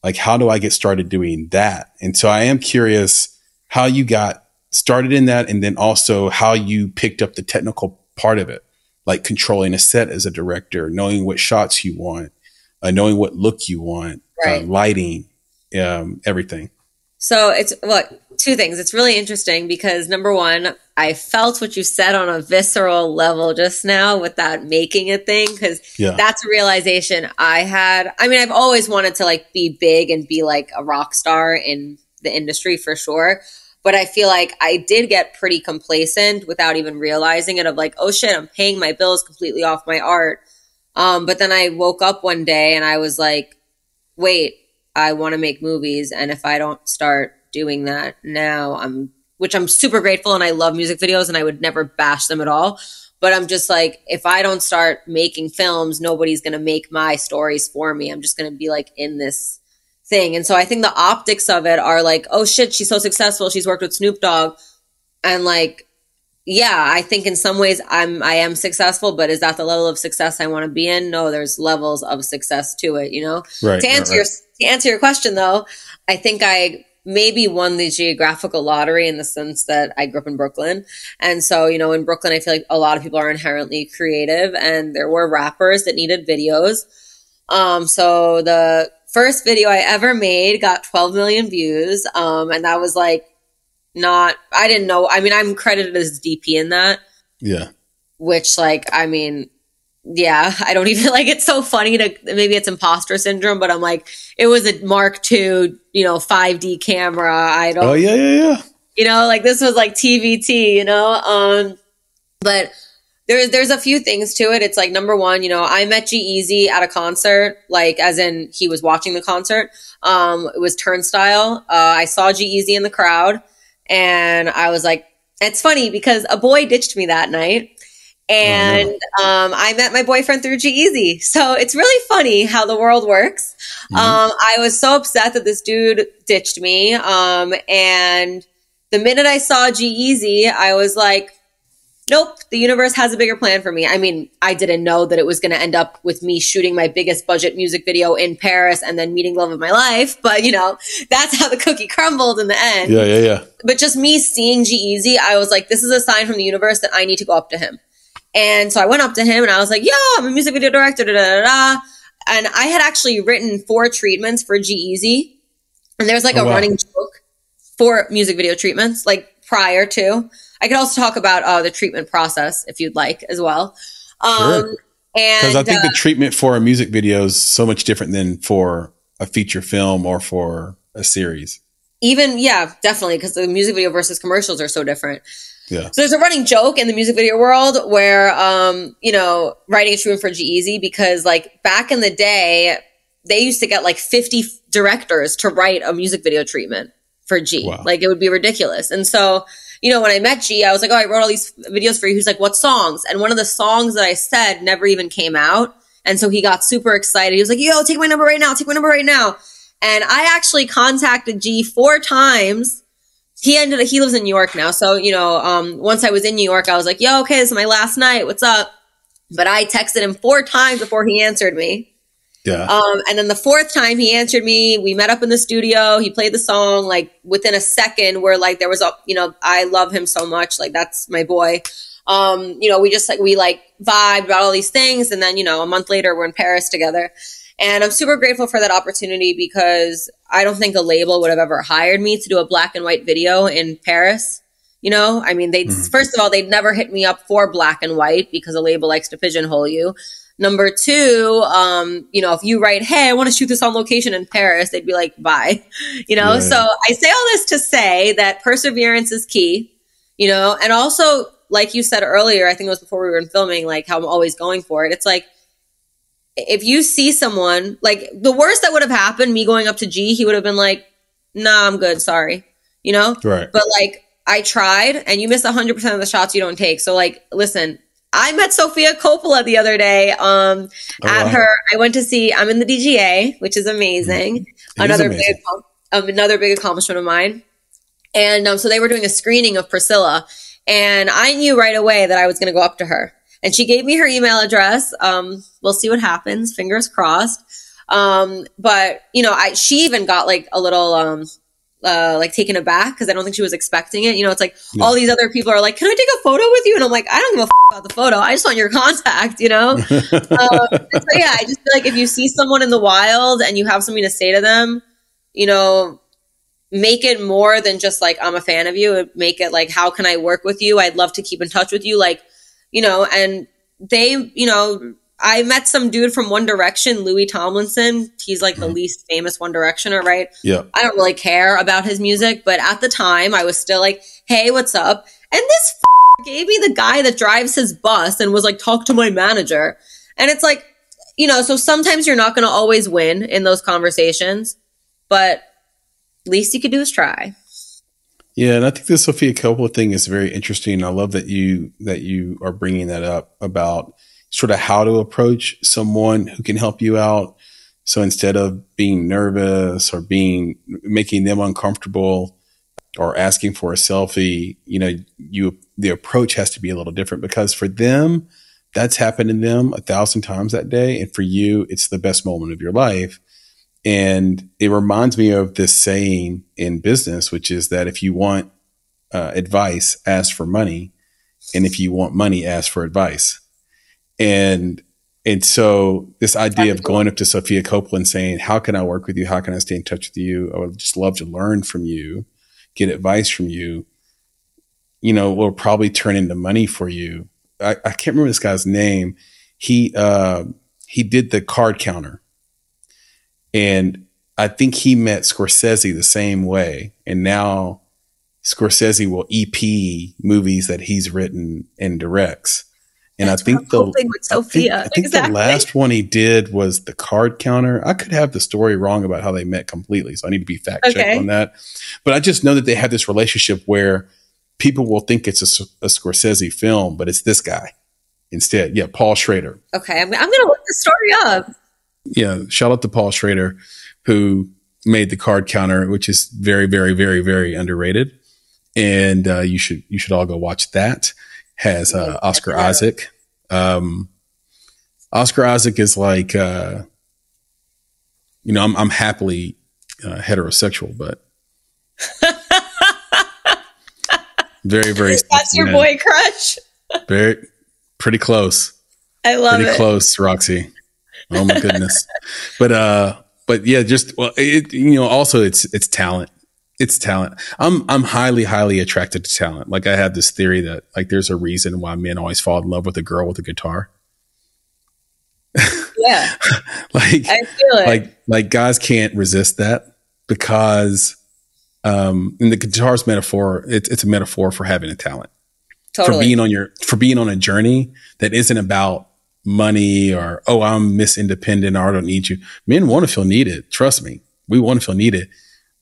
Like, how do I get started doing that? And so I am curious how you got started in that and then also how you picked up the technical part of it, like controlling a set as a director, knowing what shots you want, uh, knowing what look you want, uh, lighting, um, everything. So it's look, two things. It's really interesting because number one, I felt what you said on a visceral level just now with that making a thing because Yeah. that's a realization I had. I mean, I've always wanted to like be big and be like a rock star in the industry for sure. But I feel like I did get pretty complacent without even realizing it of like, oh shit, I'm paying my bills completely off my art. Um, but then I woke up one day and I was like, wait, I want to make movies. And if I don't start doing that now, I'm, which I'm super grateful and I love music videos and I would never bash them at all. But I'm just like, if I don't start making films, nobody's going to make my stories for me. I'm just going to be like in this thing. And so I think the optics of it are like, oh shit, she's so successful. She's worked with Snoop Dogg. And like, yeah, I think in some ways I'm I am successful, but is that the level of success I want to be in? No, there's levels of success to it, you know. Right. to right, answer right. your to answer your question though, I think I maybe won the geographical lottery in the sense that I grew up in Brooklyn. And so, you know, in Brooklyn I feel like a lot of people are inherently creative and there were rappers that needed videos. Um so the first video I ever made got 12 million views um and that was like not I didn't know. I mean, I'm credited as DP in that Yeah. which like i mean yeah i don't even like it's so funny to maybe it's imposter syndrome but i'm like it was a mark ii you know 5d camera. I don't Oh yeah, yeah, yeah. you know like this was like tvt you know? Um but there's there's a few things to it. It's like number one you know i met G-Eazy at a concert like as in he was watching the concert. Um it was turnstile. Uh i saw G-Eazy in the crowd and i was like it's funny because a boy ditched me that night and um, I met my boyfriend through G So it's really funny how the world works. Mhm. Um, I was so upset that this dude ditched me. Um, and the minute I saw G I was like, nope, the universe has a bigger plan for me. I mean, I didn't know that it was going to end up with me shooting my biggest budget music video in Paris and then meeting love of my life. But, you know, that's how the cookie crumbled in the end Yeah, yeah, yeah. but just me seeing G I was like, this is a sign from the universe that I need to go up to him. And so I went up to him and I was like, yo, I'm a music video director, da da da da. And I had actually written four treatments for G-Eazy. And there's like Oh, a wow. running joke for music video treatments, like prior to. I could also talk about uh, the treatment process if you'd like as well. Um, Sure. And Because I think uh, the treatment for a music video is so much different than for a feature film or for a series. even, yeah, definitely, because the music video versus commercials are so different. Yeah. So there's a running joke in the music video world where, um, you know, writing a treatment for G-Eazy because like back in the day, they used to get like 50 f- directors to write a music video treatment for G. Wow. Like it would be ridiculous. And so, you know, when I met G, I was like, oh, I wrote all these videos for you. He's like, what songs? And one of the songs that I said never even came out. And so he got super excited. He was like, yo, take my number right now. Take my number right now. And I actually contacted G four times he ended up, he lives in New York now. So, you know, um, once I was in New York, I was like, yo, okay, this is my last night. What's up? But I texted him four times before he answered me. Yeah. Um, and then the fourth time he answered me, we met up in the studio. He played the song like within a second where like there was a, you know, I love him so much. Like that's my boy. Um, you know, we just like, we like vibed about all these things. And then, you know, a month later we're in Paris together. And I'm super grateful for that opportunity because I don't think a label would have ever hired me to do a black and white video in Paris. You know, I mean, they Mhm. first of all, they'd never hit me up for black and white because a label likes to pigeonhole you. Number two, um, you know, if you write, "Hey, I want to shoot this on location in Paris," they'd be like, "Bye," you know. So I say all this to say that perseverance is key, you know, and also, like you said earlier, I think it was before we were in filming, like how I'm always going for it. It's like if you see someone, like the worst that would have happened, me going up to G, he would have been like, "Nah, I'm good, sorry," you know. right. But like I tried and you miss 100% of the shots you don't take. So like listen, I met Sofia Coppola the other day um Oh, at wow. her I went to see I'm in the DGA, which is amazing. Is another amazing. big um, another big accomplishment of mine. And um, so they were doing a screening of Priscilla and I knew right away that I was going to go up to her. And she gave me her email address. Um, we'll see what happens. Fingers crossed. Um, but you know, I she even got like a little um uh, like taken aback because I don't think she was expecting it. You know, it's like yeah. all these other people are like, "Can I take a photo with you?" And I'm like, "I don't give a f- about the photo. I just want your contact." You know. um, so yeah, I just feel like if you see someone in the wild and you have something to say to them, you know, make it more than just like I'm a fan of you. Make it like, how can I work with you? I'd love to keep in touch with you. Like, you know, and they, you know, I met some dude from One Direction, Louis Tomlinson. He's like the mm-hmm. least famous One Directioner, right? Yeah. I don't really care about his music, but at the time I was still like, hey, what's up? And this f- gave me the guy that drives his bus and was like, talk to my manager. And it's like, you know, so sometimes you're not going to always win in those conversations, but least you could do is try. Yeah, and I think the Sofia Coppola thing is very interesting. I love that you that you are bringing that up about sort of how to approach someone who can help you out. So instead of being nervous or being making them uncomfortable or asking for a selfie, you know, you the approach has to be a little different because for them, that's happened to them a thousand times that day, and for you, it's the best moment of your life. And it reminds me of this saying in business, which is that if you want uh, advice, ask for money, and if you want money, ask for advice. And and so this idea of going up to Sofia Coppola and saying, "How can I work with you? How can I stay in touch with you? I would just love to learn from you, get advice from you." You know, will probably turn into money for you. I, I can't remember this guy's name. He uh, he did the card counter, and I think he met Scorsese the same way. And now Scorsese will EP movies that he's written and directs. And That's I think the thing I think, I think exactly. the last one he did was the card counter. I could have the story wrong about how they met completely, so I need to be fact checked okay. on that. But I just know that they have this relationship where people will think it's a, a, Scorsese film, but it's this guy instead. Yeah, Paul Schrader. Okay, I'm, I'm going to look the story up. Yeah, shout out to Paul Schrader, who made the card counter, which is very, very, very, very underrated. And uh, you should you should all go watch that has uh, Oscar Isaac. Um, Oscar Isaac is like, uh, you know, I'm, I'm happily uh, heterosexual, but very, very. That's your boy crush. very, pretty close. I love pretty it. Pretty close, Roxy. Oh my goodness, but uh, but yeah, just well, it, you know, also it's it's talent it's talent. I'm I'm highly highly attracted to talent. Like I have this theory that like there's a reason why men always fall in love with a girl with a guitar. Yeah. like i feel like like guys can't resist that because um in the guitar's metaphor it's it's a metaphor for having a talent. Totally. For being on your for being on a journey that isn't about money or oh I'm Miss Independent or I don't need you. Men want to feel needed. Trust me. We want to feel needed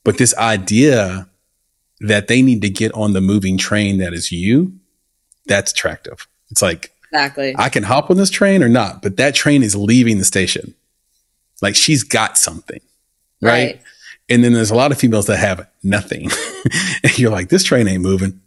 but this idea that they need to get on the moving train that is you, that's attractive. It's like, exactly. I can hop on this train or not, but that train is leaving the station. Like she's got something. Right. right. And then there's a lot of females that have nothing. and you're like, this train ain't moving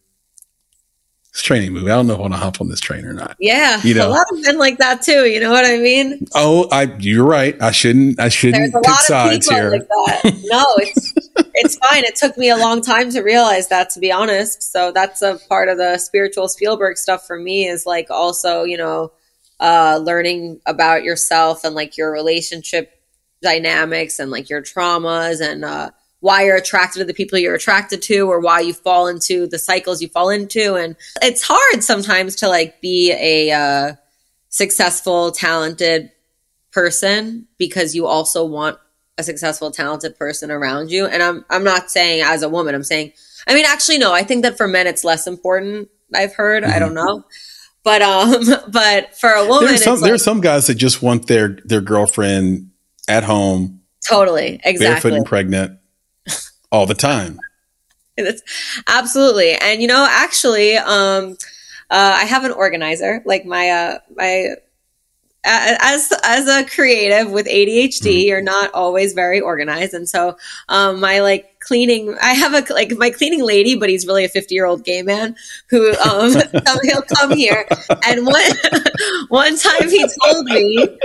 this training movie. I don't know if I want to hop on this train or not. Yeah, you know, a lot of men like that too. You know what I mean? Oh, I you're right. I shouldn't. I shouldn't There's a pick sides here. Like no, it's it's fine. It took me a long time to realize that, to be honest. So that's a part of the spiritual Spielberg stuff for me. Is like also, you know, uh, learning about yourself and like your relationship dynamics and like your traumas and uh, why you're attracted to the people you're attracted to or why you fall into the cycles you fall into. And it's hard sometimes to like be a uh, successful talented person because you also want a successful talented person around you. And i'm i'm not saying as a woman i'm saying i mean actually no i think that for men it's less important i've heard. Mm-hmm. i don't know. But um but for a woman there's some, like, there's some guys that just want their their girlfriend at home. Totally. Exactly barefoot and pregnant all the time. Absolutely. And you know, actually, um, uh, I have an organizer, like my, uh, my, as as a creative with ADHD, mm-hmm. you're not always very organized, and so um, my like cleaning, I have a like my cleaning lady, but he's really a 50 year old gay man who um, he'll come here, and one one time he told me,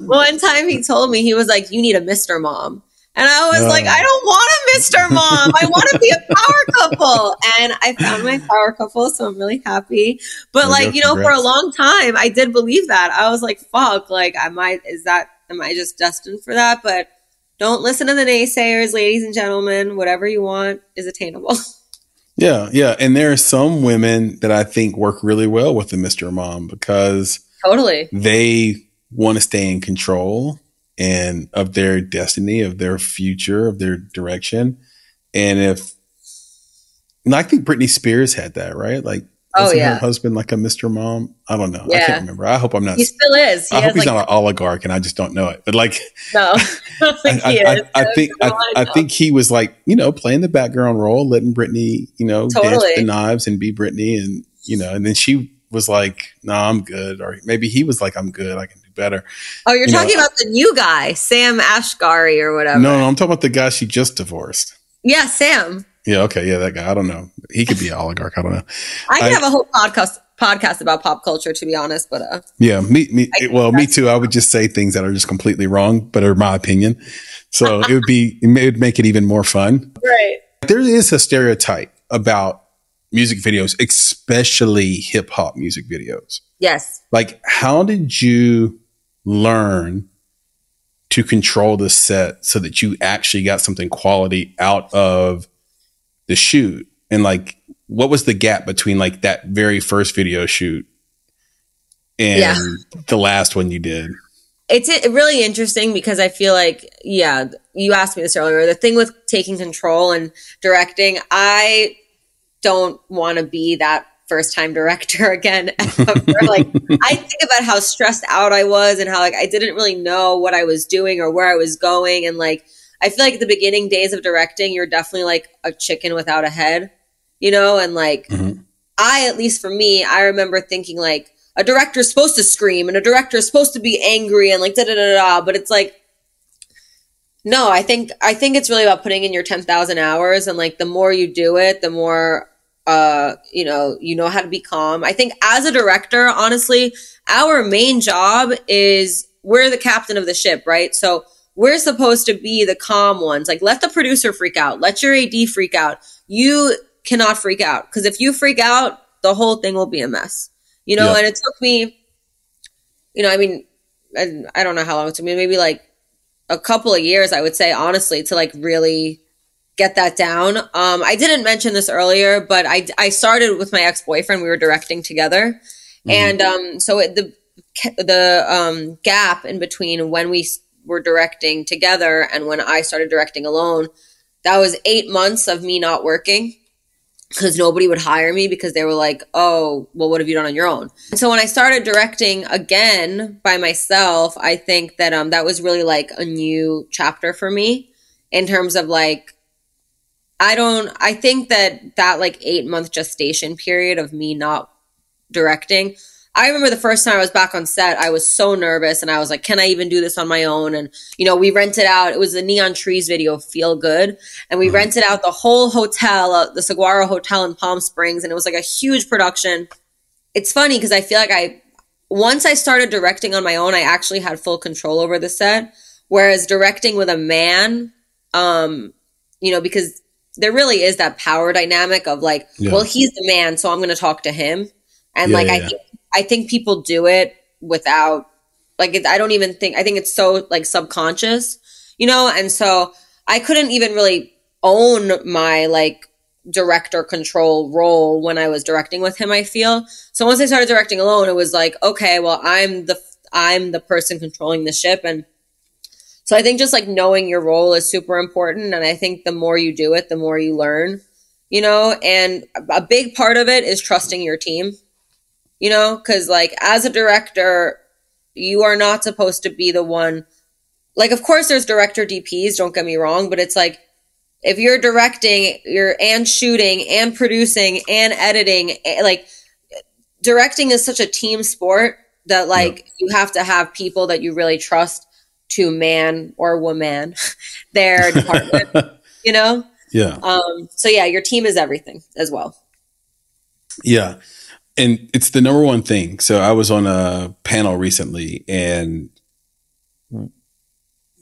one time he told me he was like, "You need a Mister Mom," And I was like, I don't want a Mr. Mom. I want to be a power couple. And I found my power couple, so I'm really happy. But There like, you know, for a long time, I did believe that. I was like, fuck, like, am I is that, am I just destined for that? But don't listen to the naysayers, ladies and gentlemen. Whatever you want is attainable. Yeah, yeah. And there are some women that I think work really well with the Mr. Mom because totally. they want to stay in control and of their destiny, of their future, of their direction. And if and I think Britney Spears had that, right? Like Oh, yeah. her husband like a Mr. Mom? I don't know. Yeah. I can't remember. I hope I'm not He still is. He I hope he's like, not an oligarch and I just don't know it. But like no. I I, think I. Think I, I think he was like you know playing the background role, letting Britney you know dance Totally. with the knives and be Britney, and you know, and then she was like, "No, I'm good," or maybe he was like, "I'm good, I can do better." Oh, you're you know, talking about the new guy, Sam Asghari or whatever. No, no, I'm talking about the guy she just divorced. Yeah, Sam. Yeah, okay, yeah, that guy. I don't know. He could be an oligarch. I don't know. I could I- have a whole podcast podcast about pop culture, to be honest. But uh, Yeah, me, me. I- Well, me too. I would just say things that are just completely wrong, but are my opinion. So it would be, it would make it even more fun. right. there is a stereotype about music videos, especially hip hop music videos. Yes. Like, how did you learn to control the set so that you actually got something quality out of the shoot? And like, what was the gap between like that very first video shoot and Yeah. the last one you did? It's really interesting because I feel like, yeah, you asked me this earlier. The thing with taking control and directing, I don't want to be that first time director again. ever. like, I think about how stressed out I was and how like I didn't really know what I was doing or where I was going. And like, I feel like the beginning days of directing, you're definitely like a chicken without a head, you know? And like, Mhm. I, at least for me, I remember thinking like, a director is supposed to scream and a director is supposed to be angry and like da da da da. But it's like, no, I think I think it's really about putting in your ten thousand hours and like the more you do it, the more uh you know you know how to be calm. I think as a director, honestly, our main job is we're the captain of the ship, right? So we're supposed to be the calm ones. Like let the producer freak out, let your AD freak out. You cannot freak out because if you freak out, the whole thing will be a mess you know Yeah. and it took me you know i mean I, I don't know how long it took me maybe like a couple of years i would say honestly to like really get that down um i didn't mention this earlier but i i started with my ex-boyfriend we were directing together Mhm. and um so it, the the um gap in between when we were directing together and when i started directing alone that was eight months of me not working because nobody would hire me because they were like, oh, well, what have you done on your own? And so when I started directing again by myself, I think that um that was really like a new chapter for me in terms of like I don't I think that that like 8 month gestation period of me not directing I remember the first time I was back on set, I was so nervous and I was like, can I even do this on my own? And, you know, we rented out, it was the Neon Trees video, Feel Good. And we Mhm. rented out the whole hotel, uh, the Saguaro Hotel in Palm Springs. And it was like a huge production. It's funny because I feel like I, once I started directing on my own, I actually had full control over the set. Whereas directing with a man, um, you know, because there really is that power dynamic of like, Yeah. well, he's the man, so I'm going to talk to him. And Yeah, like, yeah, I think I think people do it without like it, I don't even think I think it's so like subconscious, you know, and so I couldn't even really own my like director control role when I was directing with him, I feel. So once I started directing alone, it was like, okay, well, I'm the I'm the person controlling the ship and so I think just like knowing your role is super important and I think the more you do it, the more you learn, you know, and a big part of it is trusting your team you know? Because like as a director you are not supposed to be the one like of course there's director dps don't get me wrong but it's like if you're directing you're and shooting and producing and editing eh, like directing is such a team sport that like you have to have people that you really trust to man or woman their department you know yeah. um so yeah your team is everything as well Yeah. And it's the number one thing. So I was on a panel recently and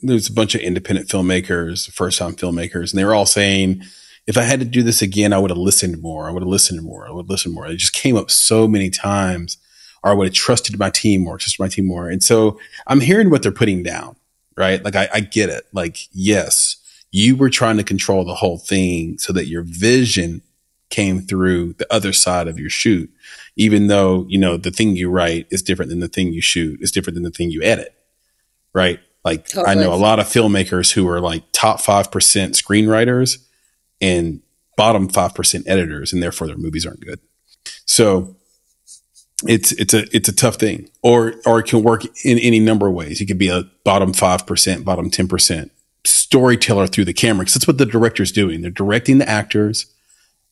there's a bunch of independent filmmakers, first time filmmakers, and they were all saying, if I had to do this again, I would have listened more. I would have listened more. I would listen more. It just came up so many times, or I would have trusted my team more, trusted my team more. And so I'm hearing what they're putting down, right? Like I, I get it. Like, yes, you were trying to control the whole thing so that your vision came through the other side of your shoot, even though, you know, the thing you write is different than the thing you shoot, is different than the thing you edit, right? Like totally. I know a lot of filmmakers who are like top 5% screenwriters and bottom 5% editors and therefore their movies aren't good. So it's it's a it's a tough thing or or it can work in any number of ways. You could be a bottom 5%, bottom 10% storyteller through the camera because that's what the director's doing. They're directing the actors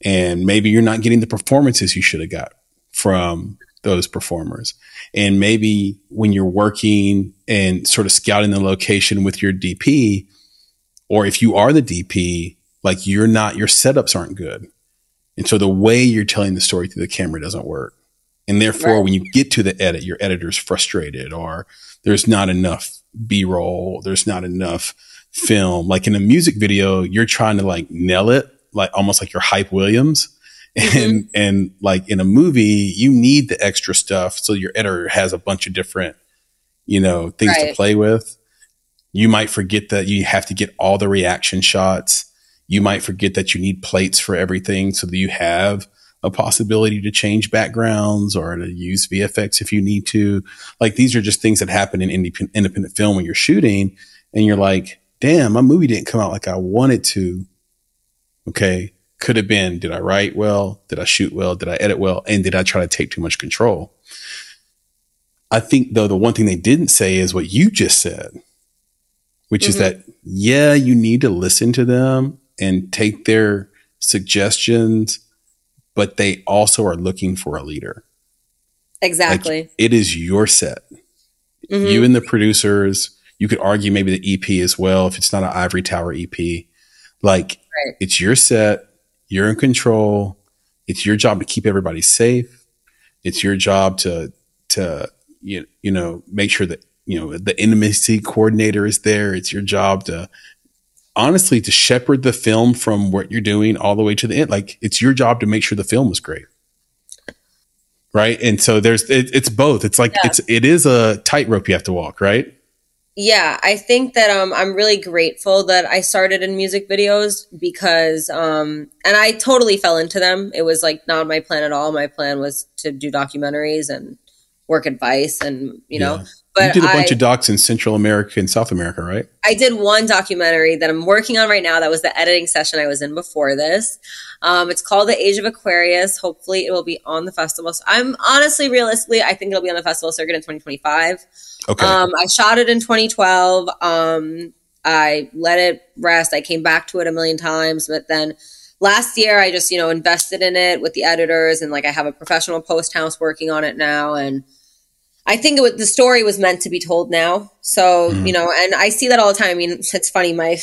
and maybe you're not getting the performances you should have got from those performers. And maybe when you're working and sort of scouting the location with your DP, or if you are the DP, like you're not, your setups aren't good. And so the way you're telling the story through the camera doesn't work. And therefore, right. when you get to the edit, your editor's frustrated or there's not enough B roll. There's not enough film. Like in a music video, you're trying to like nail it, like almost like you're hype Williams. Mm-hmm. And, and like in a movie, you need the extra stuff. So your editor has a bunch of different, you know, things right. to play with. You might forget that you have to get all the reaction shots. You might forget that you need plates for everything so that you have a possibility to change backgrounds or to use VFX if you need to. Like these are just things that happen in independent, independent film when you're shooting and you're like, damn, my movie didn't come out like I wanted to. Okay. Could have been, did I write well? Did I shoot well? Did I edit well? And did I try to take too much control? I think though the one thing they didn't say is what you just said, which mm-hmm. is that, yeah, you need to listen to them and take their suggestions, but they also are looking for a leader. Exactly. Like, it is your set. Mm-hmm. You and the producers, you could argue maybe the EP as well if it's not an Ivory Tower EP. Like right. it's your set, you're in control. It's your job to keep everybody safe. It's your job to to you, you know make sure that you know the intimacy coordinator is there. It's your job to honestly to shepherd the film from what you're doing all the way to the end. Like it's your job to make sure the film is great. Right. And so there's, it, it's both. It's like, yeah. it's, it is a tightrope you have to walk. Right. Yeah. I think that, um, I'm really grateful that I started in music videos because, um, and I totally fell into them. It was like not my plan at all. My plan was to do documentaries and work advice and, you know, yeah. But you did a bunch I, of docs in Central America and South America, right? I did one documentary that I'm working on right now. That was the editing session I was in before this. Um, it's called The Age of Aquarius. Hopefully, it will be on the festival. So I'm honestly, realistically, I think it'll be on the festival circuit in 2025. Okay. Um, I shot it in 2012. Um, I let it rest. I came back to it a million times, but then last year I just, you know, invested in it with the editors and like I have a professional post house working on it now and I think it the story was meant to be told now. So, mm. you know, and I see that all the time. I mean, it's funny. My,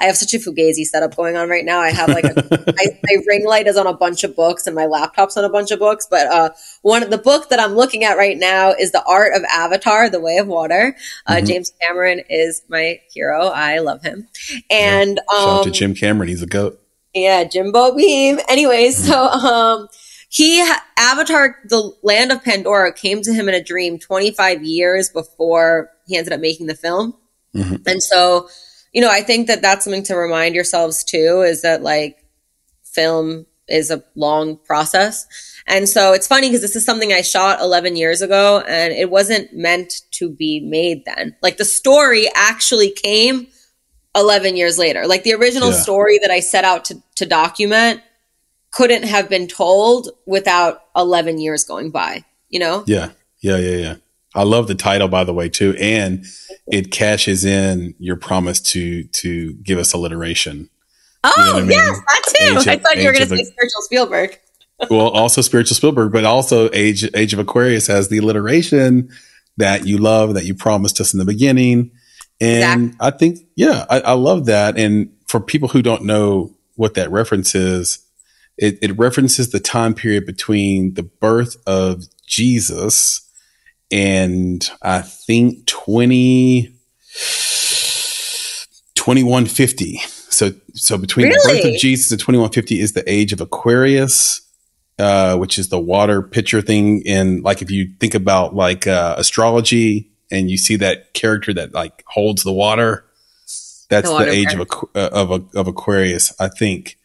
I have such a Fugazi setup going on right now. I have like a, I, my ring light is on a bunch of books and my laptop's on a bunch of books. But, uh, one, the book that I'm looking at right now is The Art of Avatar, The Way of Water. Uh, mm-hmm. James Cameron is my hero. I love him. And, yeah. Shout um, out to um, Jim Cameron. He's a goat. Yeah. Jimbo Beam. Anyways. Mm-hmm. So, um, he Avatar, the land of Pandora, came to him in a dream 25 years before he ended up making the film, mm-hmm. and so you know I think that that's something to remind yourselves too is that like film is a long process. And so it's funny because this is something I shot 11 years ago and it wasn't meant to be made then. Like the story actually came 11 years later. Like the original yeah. story that I set out to, to document couldn't have been told without 11 years going by, you know? Yeah. Yeah. Yeah. Yeah. I love the title, by the way, too. And it cashes in your promise to, to give us alliteration. Oh, you know oh, I mean? yes, that too. Age I thought you were going to say spiritual Spielberg. well, also spiritual Spielberg, but also Age, Age of Aquarius has the alliteration that you love, that you promised us in the beginning. And exactly. I think, yeah, I, I love that. And for people who don't know what that reference is, it, it references the time period between the birth of Jesus and I think 20, 2150. So so between the birth of Jesus and 2150 is the age of Aquarius, uh, which is the water pitcher thing. And like if you think about like uh, astrology and you see that character that like holds the water, that's The the, age of uh, of of Aquarius, I think.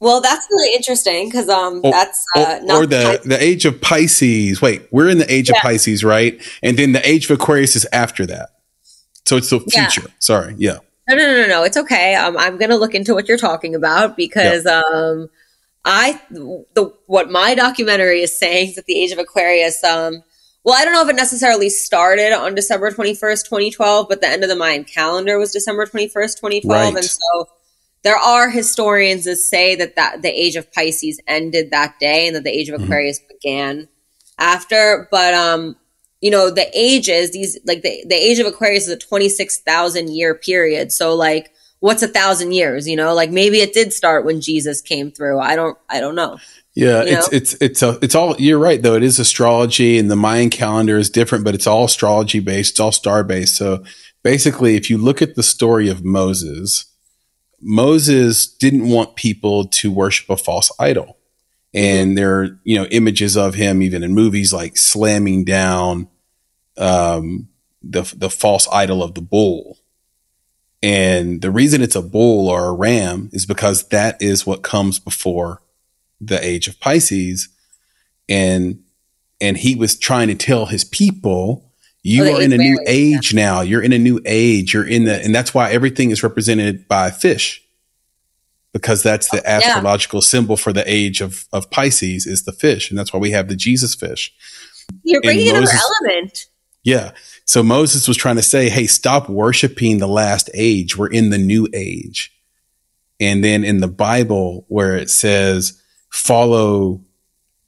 Well, that's really interesting because um, Or- that's uh, or, not or the the age of Pisces. Wait, we're in the age of Pisces, right? And then the age of Aquarius is after that. So it's the Yeah. future. Sorry, yeah. No, no, no, no. It's okay. Um, I'm gonna look into what you're talking about because um, I the what my documentary is saying is that the age of Aquarius. Um, well, I don't know if it necessarily started on December 21st, 2012, but the end of the Mayan calendar was December 21st, 2012, Right. and so there are historians that say that that the age of Pisces ended that day and that the age of Mhm. Aquarius began after. But um, you know, the ages, these like the, the age of Aquarius is a 26,000 year period. So like what's a thousand years, you know? Like maybe it did start when Jesus came through. I don't I don't know. Yeah, You it's know? it's it's a, it's all you're right though. It is astrology and the Mayan calendar is different, but it's all astrology based, it's all star based. So basically if you look at the story of Moses, Moses didn't want people to worship a false idol. And there are, you know, images of him even in movies like slamming down um the the false idol of the bull. And the reason it's a bull or a ram is because that is what comes before the age of Pisces, and and he was trying to tell his people, you Oh, are in a new age now. You're in a new age. You're in the, and that's why everything is represented by fish, because that's the Yeah. astrological symbol for the age of of Pisces is the fish, and that's why we have the Jesus fish. You're bringing another element. Yeah. So Moses was trying to say, hey, stop worshiping the last age. We're in the new age. And then in the Bible, where it says, follow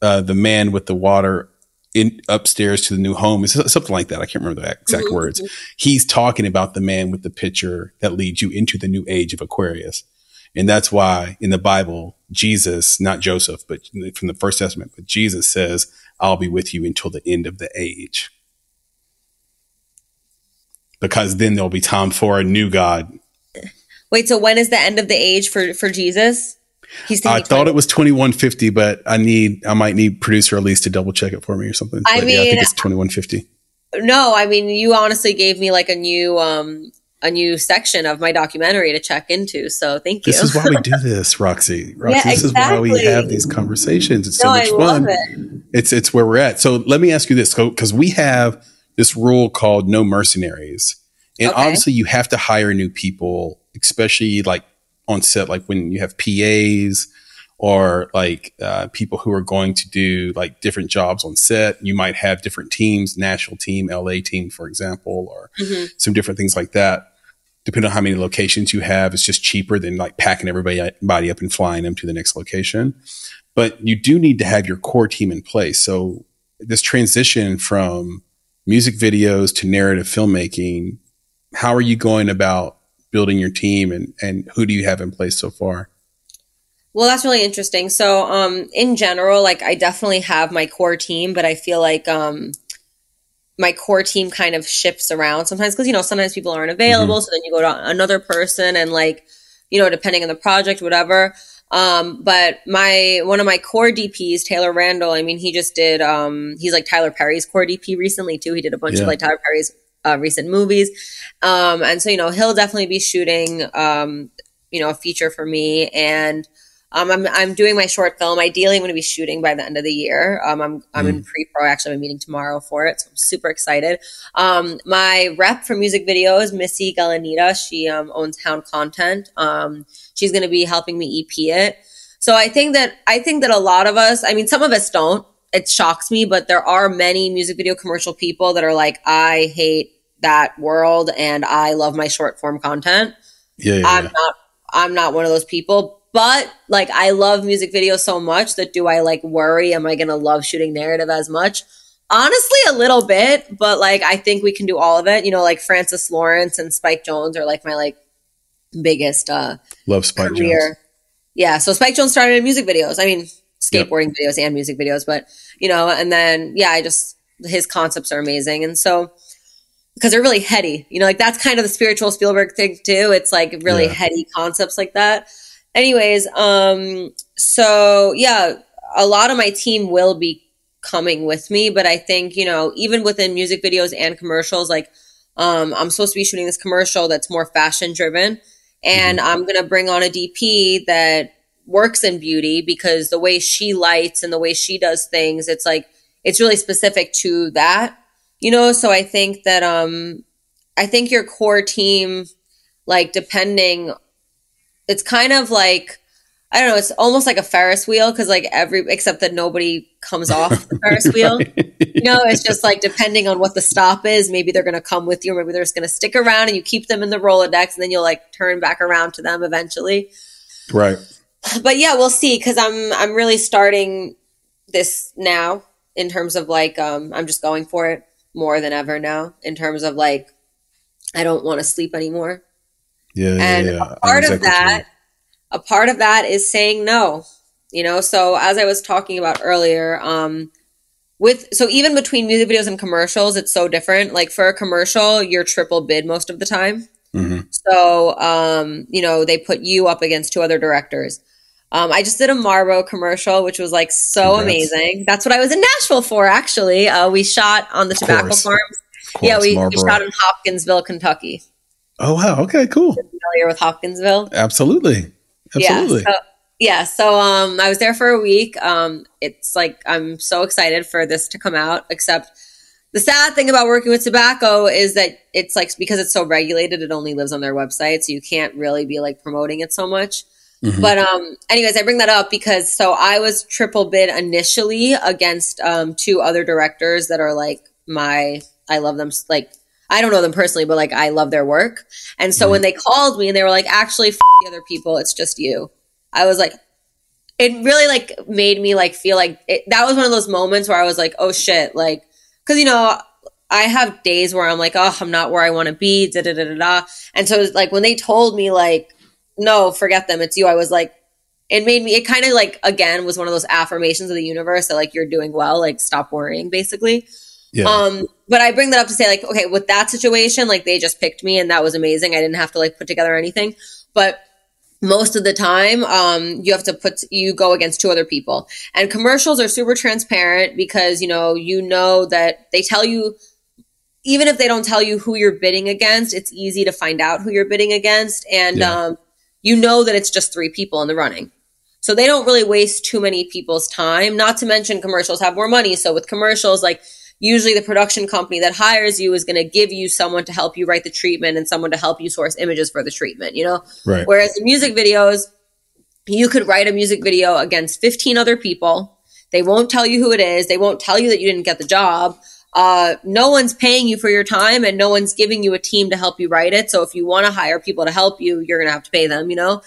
uh, the man with the water in upstairs to the new home, it's something like that. I can't remember the exact Mhm. words. He's talking about the man with the pitcher that leads you into the new age of Aquarius. And that's why in the Bible, Jesus, not Joseph, but from the First Testament, but Jesus says, I'll be with you until the end of the age because then there'll be time for a new God. Wait, so when is the end of the age for for Jesus? He's I thought it was 2150, but I need, I might need producer Elise to double check it for me or something. I But yeah, I think it's 2150. No, I mean you honestly gave me like a new um a new section of my documentary to check into. So thank you. This is why we do this, Roxy. Roxy Yeah, this is why we have these conversations. It's so no, much I fun. it. It's it's where we're at. So let me ask you this, because we have this rule called no mercenaries, and Okay. obviously you have to hire new people, especially like on set, like when you have PAs or like uh, people who are going to do like different jobs on set. You might have different teams, national team, LA team, for example, or Mhm. some different things like that. Depending on how many locations you have, it's just cheaper than like packing everybody body up and flying them to the next location but you do need to have your core team in place. So this transition from music videos to narrative filmmaking, how are you going about building your team and, and who do you have in place so far? Well, that's really interesting. So, um, in general, like I definitely have my core team, but I feel like um, my core team kind of shifts around sometimes because you know sometimes people aren't available, so then you go to another person, and like you know depending on the project, whatever. Um, but my one of my core DPs, Taylor Randall, I mean, he just did. Um, he's like Tyler Perry's core DP recently too. He did a bunch Yeah. of like Tyler Perry's uh, recent movies, um, and so you know he'll definitely be shooting. Um, you know, a feature for me and. Um, I'm, I'm doing my short film. Ideally, I'm going to be shooting by the end of the year. Um, I'm, I'm in pre-pro. Actually, I'm meeting tomorrow for it, so I'm super excited. Um, my rep for music videos, Missy Galanita, she um, owns Hound Content. Um, she's going to be helping me EP it. So I think that I think that a lot of us, I mean, some of us don't. It shocks me, but there are many music video commercial people that are like, I hate that world and I love my short form content. Yeah, yeah, I'm yeah. not I'm not one of those people. But like I love music videos so much that do I like worry am I going to love shooting narrative as much? Honestly, a little bit, but like I think we can do all of it. You know, like Francis Lawrence and Spike Jonze are like my like biggest uh Love Spike career. Jonze. Yeah, so Spike Jonze started in music videos. I mean, skateboarding videos and music videos, but you know, and then yeah, I just his concepts are amazing. And so because they're really heady. You know, like that's kind of the spiritual Spielberg thing too. It's like really Yeah. heady concepts like that. Anyways, um, so yeah, a lot of my team will be coming with me, but I think, you know, even within music videos and commercials, like um, I'm supposed to be shooting this commercial that's more fashion driven. And I'm going to bring on a DP that works in beauty because the way she lights and the way she does things, it's like, it's really specific to that, you know? So I think that, um, I think your core team, like, depending, it's kind of like, I don't know, it's almost like a Ferris wheel because, like, every, except that nobody comes off the Ferris wheel. You know, it's just like depending on what the stop is, maybe they're going to come with you, or maybe they're just going to stick around and you keep them in the Rolodex and then you'll like turn back around to them eventually. Right. But yeah, we'll see because I'm I'm really starting this now in terms of like um I'm just going for it more than ever now in terms of like I don't want to sleep anymore. Yeah. Yeah. And yeah. know part exactly of that, a part of that is saying no. You know, so as I was talking about earlier, um, with so even between music videos and commercials, it's so different. Like for a commercial, you're triple bid most of the time. Mhm. So, um, you know, they put you up against two other directors. Um, I just did a Marlboro commercial, which was like so Congrats. amazing. That's what I was in Nashville for, actually. Uh, we shot on the tobacco course. farms. Of yeah, we, we shot in Hopkinsville, Kentucky. Oh wow. Okay. Cool. You're Familiar with Hopkinsville? Absolutely. Absolutely. Yeah. So, yeah. So um, I was there for a week. Um, it's like I'm so excited for this to come out. Except the sad thing about working with tobacco is that it's like because it's so regulated, it only lives on their website, so you can't really be like promoting it so much. Mhm. But um, anyways, I bring that up because so I was triple bid initially against um, two other directors that are like my I love them like I don't know them personally, but like I love their work. And so when they called me and they were like, actually, f- the other people, it's just you. I was like, it really like made me like feel like it, that was one of those moments where I was like, oh shit, like because you know I have days where I'm like, oh, I'm not where I want to be, da da da da da. And so it was like when they told me like, no, forget them, it's you. I was like, it made me. It kind of like again was one of those affirmations of the universe that like you're doing well, like stop worrying, basically. yeah. Um, but I bring that up to say, like, okay, with that situation, like they just picked me and that was amazing. I didn't have to like put together anything. But most of the time, um, you have to put you go against two other people. And commercials are super transparent because you know you know that they tell you even if they don't tell you who you're bidding against, it's easy to find out who you're bidding against, and Yeah. um, you know that it's just three people in the running. So they don't really waste too many people's time. Not to mention commercials have more money. So with commercials, like usually the production company that hires you is going to give you someone to help you write the treatment and someone to help you source images for the treatment, you know? right. Whereas in music videos, you could write a music video against 15 other people. They won't tell you who it is. They won't tell you that you didn't get the job. Uh, no one's paying you for your time and no one's giving you a team to help you write it. So if you want to hire people to help you, you're going to have to pay them, you know?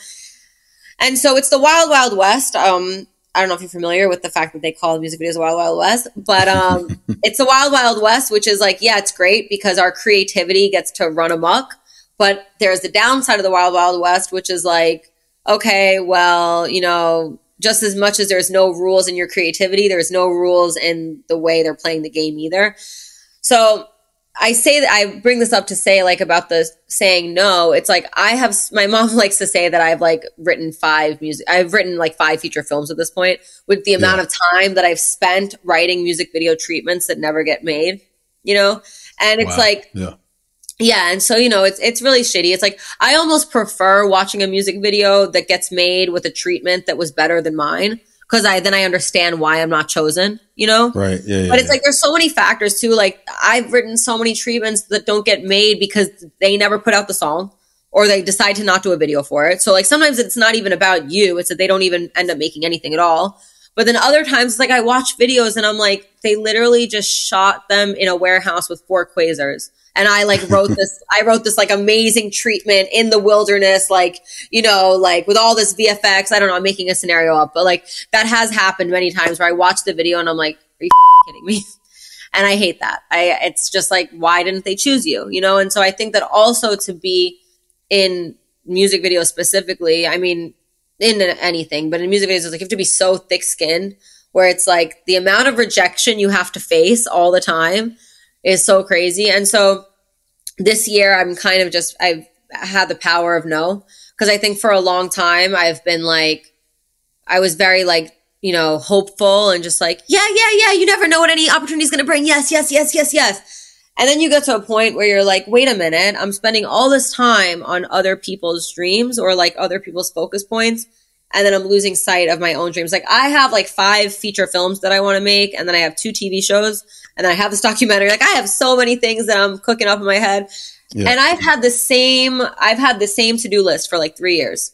And so it's the wild, wild west. Um, I don't know if you're familiar with the fact that they call music videos Wild Wild West, but um, it's the Wild Wild West, which is like, yeah, it's great because our creativity gets to run amok. But there's the downside of the Wild Wild West, which is like, okay, well, you know, just as much as there's no rules in your creativity, there's no rules in the way they're playing the game either. So I say that I bring this up to say like about the saying no. It's like I have my mom likes to say that I've like written five music. I've written like five feature films at this point with the amount Yeah. of time that I've spent writing music video treatments that never get made. You know, and it's Wow. like yeah. Yeah, and so you know, it's it's really shitty. It's like I almost prefer watching a music video that gets made with a treatment that was better than mine because I then I understand why I'm not chosen. You know, Right. Yeah. yeah but it's yeah. like there's so many factors too. Like I've written so many treatments that don't get made because they never put out the song or they decide to not do a video for it. So like sometimes it's not even about you. It's that they don't even end up making anything at all. But then other times it's like I watch videos and I'm like, they literally just shot them in a warehouse with four quasars. And I like wrote this, I wrote this like amazing treatment in the wilderness, like, you know, like with all this VFX. I don't know, I'm making a scenario up, but like that has happened many times where I watch the video and I'm like, are you kidding me? And I hate that. I, it's just like, why didn't they choose you? You know? And so I think that also to be in music videos specifically, I mean, in anything, but in music videos, it's like you have to be so thick skinned where it's like the amount of rejection you have to face all the time is so crazy. And so this year I'm kind of just I've had the power of no because I think for a long time I've been like I was very like you know hopeful and just like yeah yeah yeah you never know what any opportunity is going to bring. Yes yes yes yes yes. And then you get to a point where you're like wait a minute I'm spending all this time on other people's dreams or like other people's focus points and then I'm losing sight of my own dreams like I have like five feature films that I want to make and then I have two TV shows and then I have this documentary like I have so many things that I'm cooking up in my head yeah. And I've had the same I've had the same to-do list for like 3 years.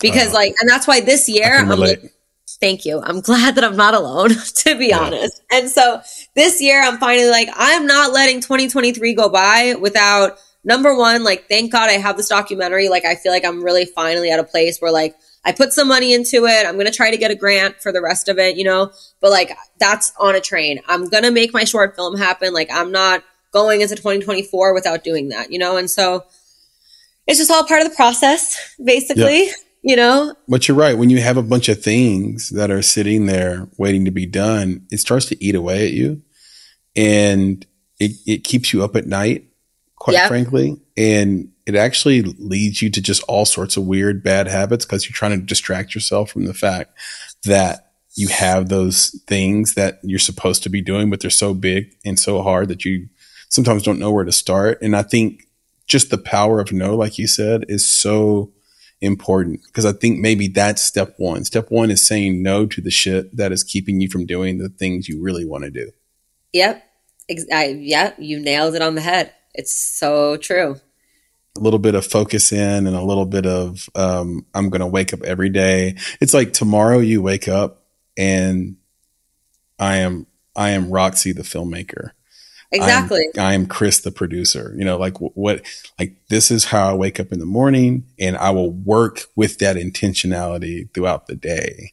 Because uh, like and that's why this year I'm like thank you. I'm glad that I'm not alone to be yeah. honest. And so this year I'm finally like I'm not letting 2023 go by without number 1 like thank God I have this documentary like I feel like I'm really finally at a place where like I put some money into it. I'm going to try to get a grant for the rest of it, you know, but like that's on a train. I'm going to make my short film happen. Like I'm not going into 2024 without doing that, you know? And so it's just all part of the process, basically, yeah. you know? But you're right. When you have a bunch of things that are sitting there waiting to be done, it starts to eat away at you and it, it keeps you up at night, quite yep. frankly. And it actually leads you to just all sorts of weird, bad habits because you're trying to distract yourself from the fact that you have those things that you're supposed to be doing, but they're so big and so hard that you sometimes don't know where to start. And I think just the power of no, like you said, is so important because I think maybe that's step one. Step one is saying no to the shit that is keeping you from doing the things you really want to do. Yep. I, yeah, you nailed it on the head. It's so true. A little bit of focus in and a little bit of um, I'm going to wake up every day. It's like tomorrow you wake up and I am I am Roxy the filmmaker. Exactly. I'm, I'm, Chris, the producer. You know, like what, like this is how I wake up in the morning, and I will work with that intentionality throughout the day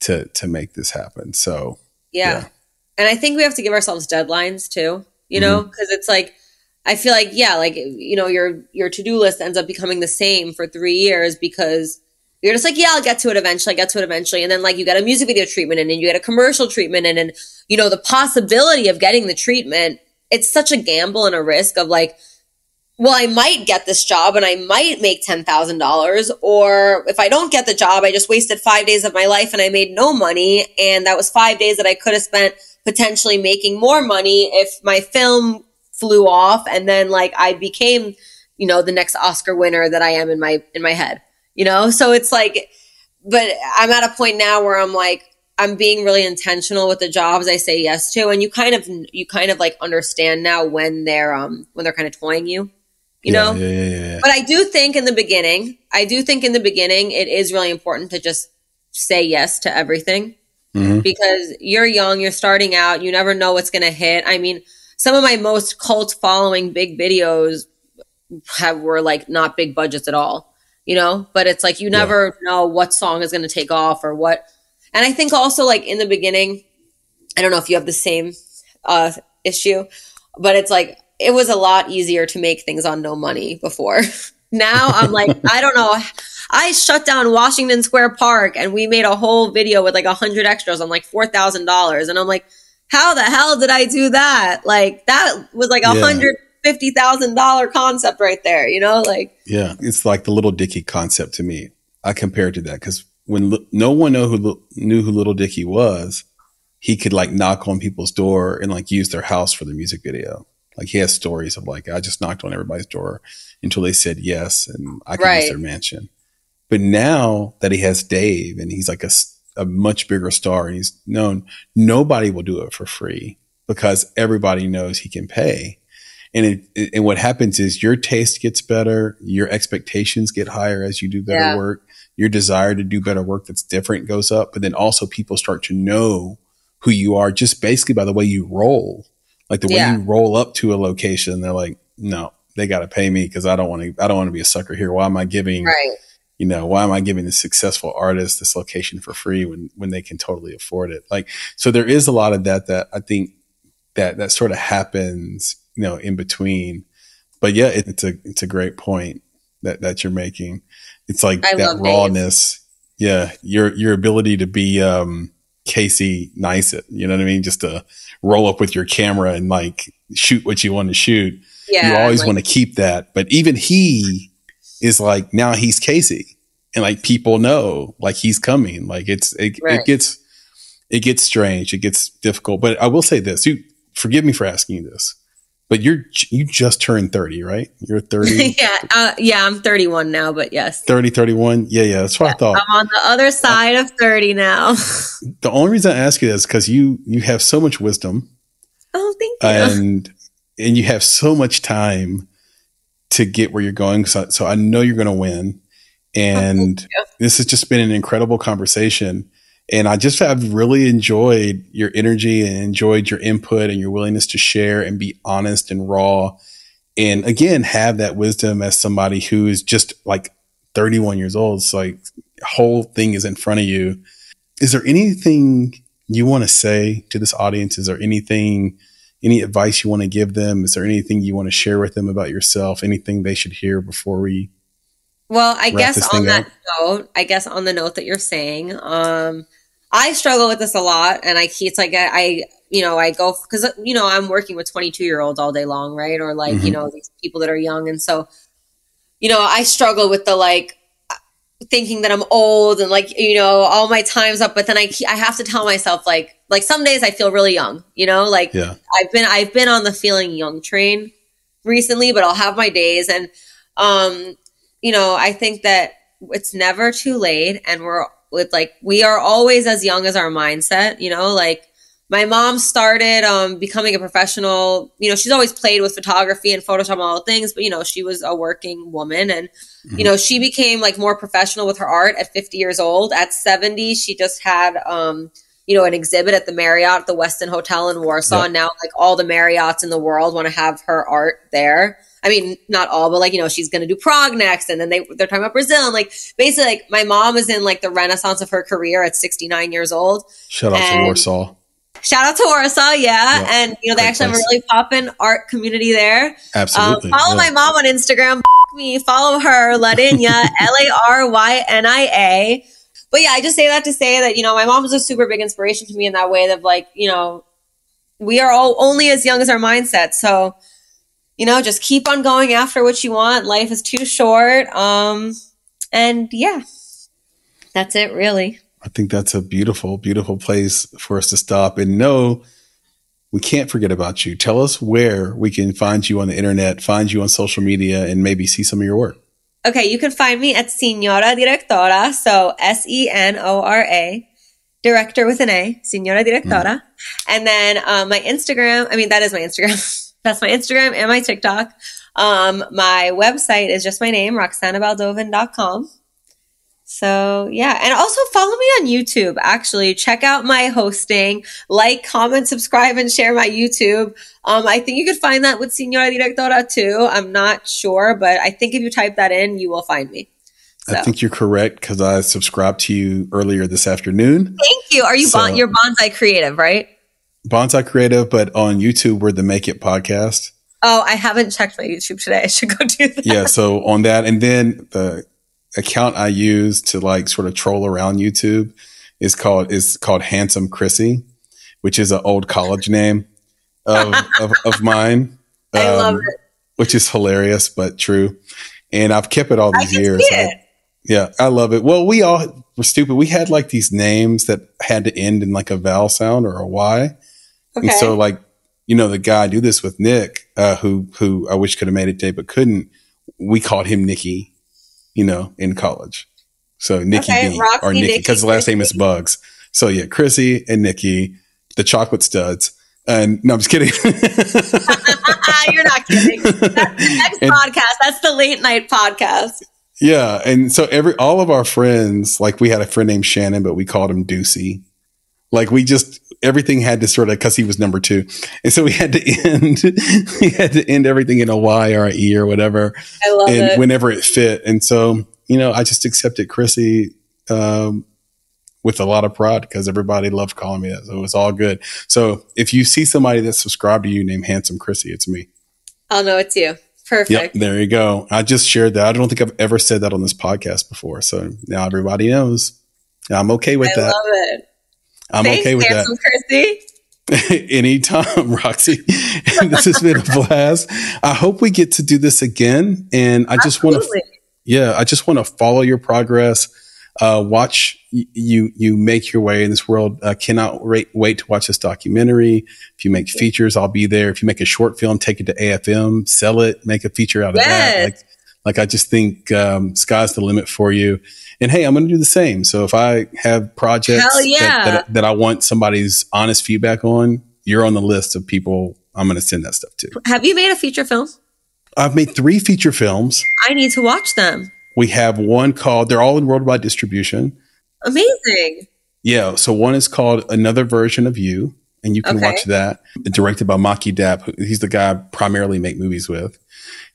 to to make this happen. So yeah, yeah. and I think we have to give ourselves deadlines too. You know, because mm-hmm. it's like I feel like yeah, like you know, your your to do list ends up becoming the same for three years because you're just like, yeah, I'll get to it eventually. I get to it eventually. And then like you get a music video treatment and then you get a commercial treatment and then, you know, the possibility of getting the treatment it's such a gamble and a risk of like, well, I might get this job and I might make $10,000. Or if I don't get the job, I just wasted five days of my life and I made no money. And that was five days that I could have spent potentially making more money if my film flew off and then like I became, you know, the next Oscar winner that I am in my, in my head, you know? So it's like, but I'm at a point now where I'm like, I'm being really intentional with the jobs I say yes to, and you kind of you kind of like understand now when they're um when they're kind of toying you, you yeah, know. Yeah, yeah, But I do think in the beginning, I do think in the beginning, it is really important to just say yes to everything mm-hmm. because you're young, you're starting out, you never know what's going to hit. I mean, some of my most cult following big videos have were like not big budgets at all, you know. But it's like you never know what song is going to take off or what and I think also like in the beginning, I don't know if you have the same uh, issue, but it's like it was a lot easier to make things on no money before. now I'm like, I don't know. I shut down Washington Square Park and we made a whole video with like a hundred extras on like four thousand dollars, and I'm like, how the hell did I do that? Like that was like a hundred fifty thousand dollar concept right there. You know, like yeah, it's like the Lil Dicky concept to me. I compare it to that because when no one know who knew who Lil Dicky was, he could like knock on people's door and like use their house for the music video. Like he has stories of like I just knocked on everybody's door until they said yes, and I can right. use their mansion. But now that he has Dave and he's like a, a much bigger star and he's known, nobody will do it for free because everybody knows he can pay. And it, and what happens is your taste gets better, your expectations get higher as you do better yeah. work your desire to do better work that's different goes up, but then also people start to know who you are just basically by the way you roll. Like the way yeah. you roll up to a location, they're like, no, they got to pay me because I don't want to. I don't want to be a sucker here. Why am I giving? Right. You know, why am I giving the successful artist this location for free when when they can totally afford it? Like, so there is a lot of that that I think that that sort of happens, you know, in between. But yeah, it, it's a it's a great point that that you're making. It's like I that rawness. Yeah. Your, your ability to be, um, Casey Neistat, you know what I mean? Just to roll up with your camera and like shoot what you want to shoot. Yeah, you always like- want to keep that. But even he is like now he's Casey, and like people know like he's coming. Like it's it, Right. it gets it gets strange. It gets difficult. But I will say this: you forgive me for asking you this, but you're you just turned thirty, right? You're 30, yeah, uh, yeah. I'm 31 now, but yes, 30 31. Yeah, yeah. That's what I thought. I'm on the other side of 30 now. The only reason I ask you this is because you you have so much wisdom oh, thank you. and and you have so much time to get where you're going. So, so I know you're going to win. And this has just been an incredible conversation. And I just have really enjoyed your energy and enjoyed your input and your willingness to share and be honest and raw. And again, have that wisdom as somebody who is just like 31 years old. So like whole thing is in front of you. Is there anything you want to say to this audience? Is there anything, any advice you want to give them? Is there anything you want to share with them about yourself? Anything they should hear before we? Well, I wrap guess this on that up? note, I guess on the note that you're saying, um, I struggle with this a lot, and I it's like I, I you know I go because you know I'm working with 22 year olds all day long, right? Or like you Mhm. know these people that are young, and so you know I struggle with the like thinking that I'm old and like you know all my time's up, but then I I have to tell myself like like some days I feel really young, you know, like Yeah. I've been I've been on the feeling young train recently, but I'll have my days. And um you know, I think that it's never too late and we're with like we are always as young as our mindset, you know, like my mom started um becoming a professional, you know, she's always played with photography and Photoshop and all the things, but you know, she was a working woman and you know, she became like more professional with her art at 50 years old. At 70, she just had um you know, an exhibit at the Marriott, the Westin Hotel in Warsaw. Yep. And now, like, all the Marriotts in the world want to have her art there. I mean, not all, but like, you know, she's going to do Prague next. And then they, they're talking about Brazil. And like, basically, like, my mom is in like the renaissance of her career at 69 years old. Shout out to Warsaw. Shout out to Warsaw. Yeah. Yeah, and, you know, they actually have a really poppin' art community there. Um, Absolutely. follow yeah. my mom on Instagram. me. Follow her, Ladinya, L A R Y N I A. But yeah, I just say that to say that, you know, my mom was a super big inspiration to me in that way of like, you know, we are all only as young as our mindset. So, you know, just keep on going after what you want. Life is too short. Um, and yeah, that's it really. I think that's a beautiful, beautiful place for us to stop and know we can't forget about you. Tell us where we can find you on the internet, find you on social media, and maybe see some of your work. Okay, you can find me at Senora Directora, so S E N O R A, director with an A, Senora Directora. And then um, my Instagram, I mean, that is my Instagram. That's my Instagram and my TikTok. Um, my website is just my name, roxanabaldovin.com. So yeah, and also follow me on YouTube. Actually, check out my hosting, like, comment, subscribe, and share my YouTube. Um, I think you could find that with Senora Directora too. I'm not sure, but I think if you type that in, you will find me. So I think you're correct because I subscribed to you earlier this afternoon. thank you. Are you So- bon- you're bonsai creative, right? Bonsai Creative, but on YouTube, we're the Make It podcast. Oh, I haven't checked my YouTube today. I should go do that. Yeah. So on that, and then the account I use to like sort of troll around YouTube is called is called Handsome Chrissy, which is an old college name of of, of mine. I love um, it. which is hilarious but true. And I've kept it all these years. I- yeah, I love it. Well, we all were stupid. We had like these names that had to end in like a vowel sound or a Y. Okay. And so like, you know, the guy I do this with Nick, uh, who who I wish could have made it today but couldn't. We called him Nicky, you know, in college. So Nicky Okay, B Roxy, or Nikki, because the last name is Bugs. So yeah, Chrissy and Nicky, the chocolate studs. And no, I'm just kidding. You're not kidding. That's the next And- podcast. That's the late night podcast. Yeah, and so every all of our friends, like we had a friend named Shannon, but we called him Deucey. Like we just everything had to sort of because he was number two, and so we had to end we had to end everything in a Y or a E or whatever, I love and it. whenever it fit. And so you know, I just accepted Chrissy um, with a lot of pride because everybody loved calling me that, so it was all good. So if you see somebody that's subscribed to you named Handsome Chrissy, it's me. I'll know it's you. Perfect. Yep, there you go. I just shared that. I don't think I've ever said that on this podcast before. So now everybody knows. I'm okay with I that. I'm Thanks, okay with that. handsome Chrissy. Anytime, Roxy. this has been a blast. I hope we get to do this again. And I just want to, yeah, I just want to follow your progress. Uh, watch you you make your way in this world. Uh, cannot wait, wait to watch this documentary. If you make features, I'll be there. If you make a short film, take it to AFM, sell it, make a feature out of yes. that. Like, like I just think um, sky's the limit for you. And hey, I'm going to do the same. So if I have projects yeah. that, that, that I want somebody's honest feedback on, you're on the list of people I'm going to send that stuff to. Have you made a feature film? I've made three feature films. I need to watch them. We have one called, they're all in worldwide distribution. Amazing. Yeah. So one is called Another Version of You, and you can okay. watch that. Directed by Maki Dap. He's the guy I primarily make movies with.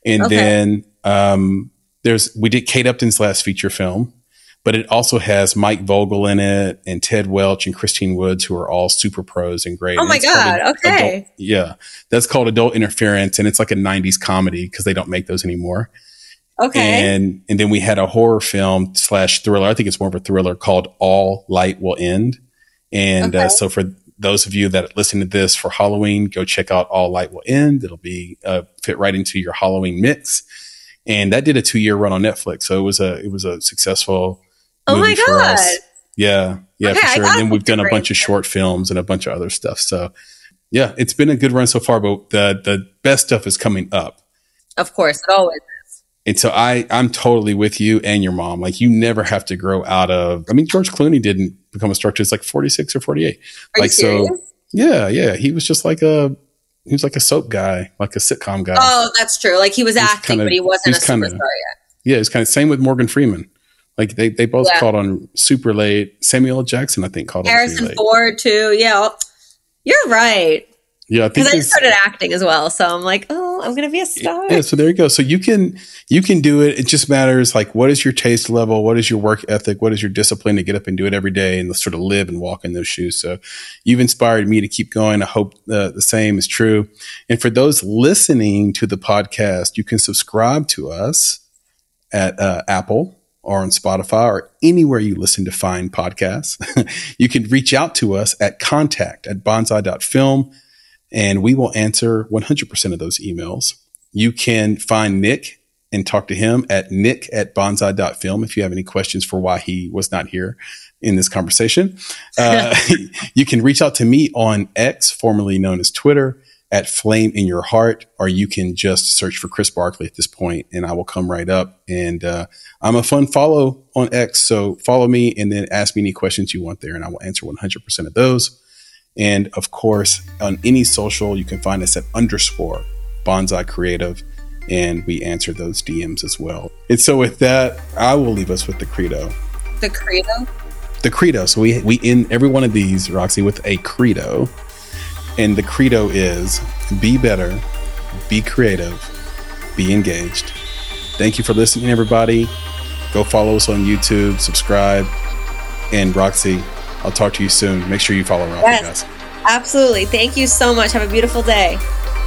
And okay. then um, there's, we did Kate Upton's last feature film but it also has Mike Vogel in it and Ted Welch and Christine Woods, who are all super pros and great. Oh my God. Okay. Adult, yeah. That's called Adult Interference. And it's like a 90s comedy because they don't make those anymore. Okay. And, and then we had a horror film slash thriller. I think it's more of a thriller called All Light Will End. And uh, okay. uh, so for those of you that listen to this for Halloween, go check out All Light Will End. It'll be uh, fit right into your Halloween mix. And that did a two year run on Netflix. So it was a, it was a successful Oh my god! Yeah, yeah, okay, for sure. And then we've done a bunch of short films and a bunch of other stuff. So yeah, it's been a good run so far. But the the best stuff is coming up. Of course, it always is. And so I I'm totally with you and your mom. Like you never have to grow out of. I mean, George Clooney didn't become a star till he's like 46 or 48. Are like so. Yeah, yeah. He was just like a he was like a soap guy, like a sitcom guy. Oh, that's true. Like he was acting, kinda, but he wasn't he was a kinda, superstar yet. Yeah, it's kind of same with Morgan Freeman. Like they, they both yeah. called on super late. Samuel Jackson, I think, called Harrison on Harrison Ford too. Yeah, you're right. Yeah, because I, I started acting as well, so I'm like, oh, I'm gonna be a star. Yeah, so there you go. So you can you can do it. It just matters like what is your taste level, what is your work ethic, what is your discipline to get up and do it every day and sort of live and walk in those shoes. So you've inspired me to keep going. I hope uh, the same is true. And for those listening to the podcast, you can subscribe to us at uh, Apple or on Spotify or anywhere you listen to fine podcasts. you can reach out to us at contact at bonsai.film and we will answer 100% of those emails. You can find Nick and talk to him at nick at bonsai.film if you have any questions for why he was not here in this conversation. Uh, you can reach out to me on X, formerly known as Twitter, at Flame in Your Heart, or you can just search for Chris Barkley at this point and I will come right up. And uh, I'm a fun follow on X. So follow me and then ask me any questions you want there, and I will answer 100% of those. And of course, on any social, you can find us at underscore bonsai creative, and we answer those DMs as well. And so, with that, I will leave us with the credo. The credo? The credo. So, we, we end every one of these, Roxy, with a credo. And the credo is be better, be creative, be engaged. Thank you for listening, everybody. Go follow us on YouTube, subscribe, and Roxy, I'll talk to you soon. Make sure you follow Roxy, yes, guys. Absolutely. Thank you so much. Have a beautiful day.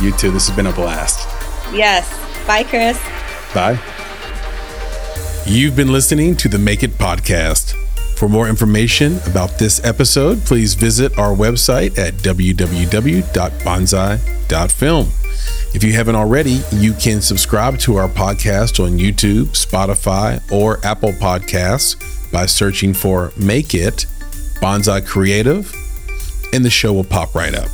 You too. This has been a blast. Yes. Bye, Chris. Bye. You've been listening to the Make It Podcast. For more information about this episode, please visit our website at www.bonsai.film. If you haven't already, you can subscribe to our podcast on YouTube, Spotify, or Apple Podcasts by searching for Make It Bonsai Creative, and the show will pop right up.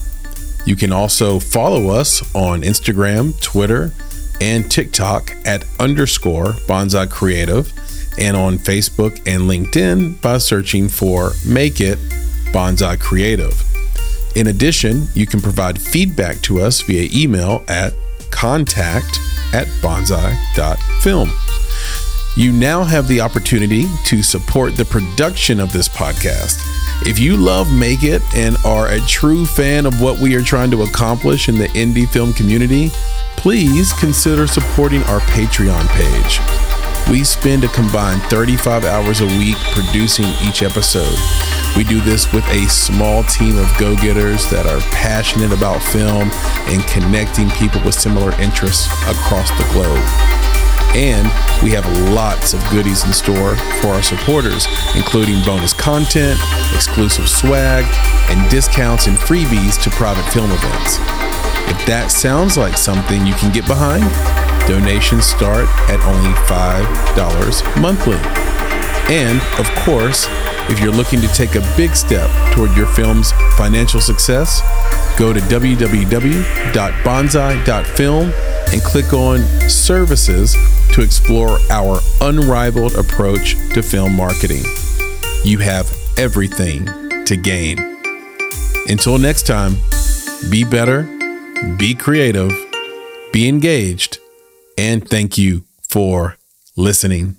You can also follow us on Instagram, Twitter, and TikTok at underscore Bonsai Creative and on Facebook and LinkedIn by searching for Make It Bonsai Creative. In addition, you can provide feedback to us via email at contact at bonsai.film. You now have the opportunity to support the production of this podcast. If you love Make It and are a true fan of what we are trying to accomplish in the indie film community, please consider supporting our Patreon page. We spend a combined 35 hours a week producing each episode. We do this with a small team of go getters that are passionate about film and connecting people with similar interests across the globe. And we have lots of goodies in store for our supporters, including bonus content, exclusive swag, and discounts and freebies to private film events. If that sounds like something you can get behind, donations start at only $5 monthly. And, of course, if you're looking to take a big step toward your film's financial success, go to www.bonsai.film and click on Services to explore our unrivaled approach to film marketing. You have everything to gain. Until next time, be better, be creative, be engaged, and thank you for listening.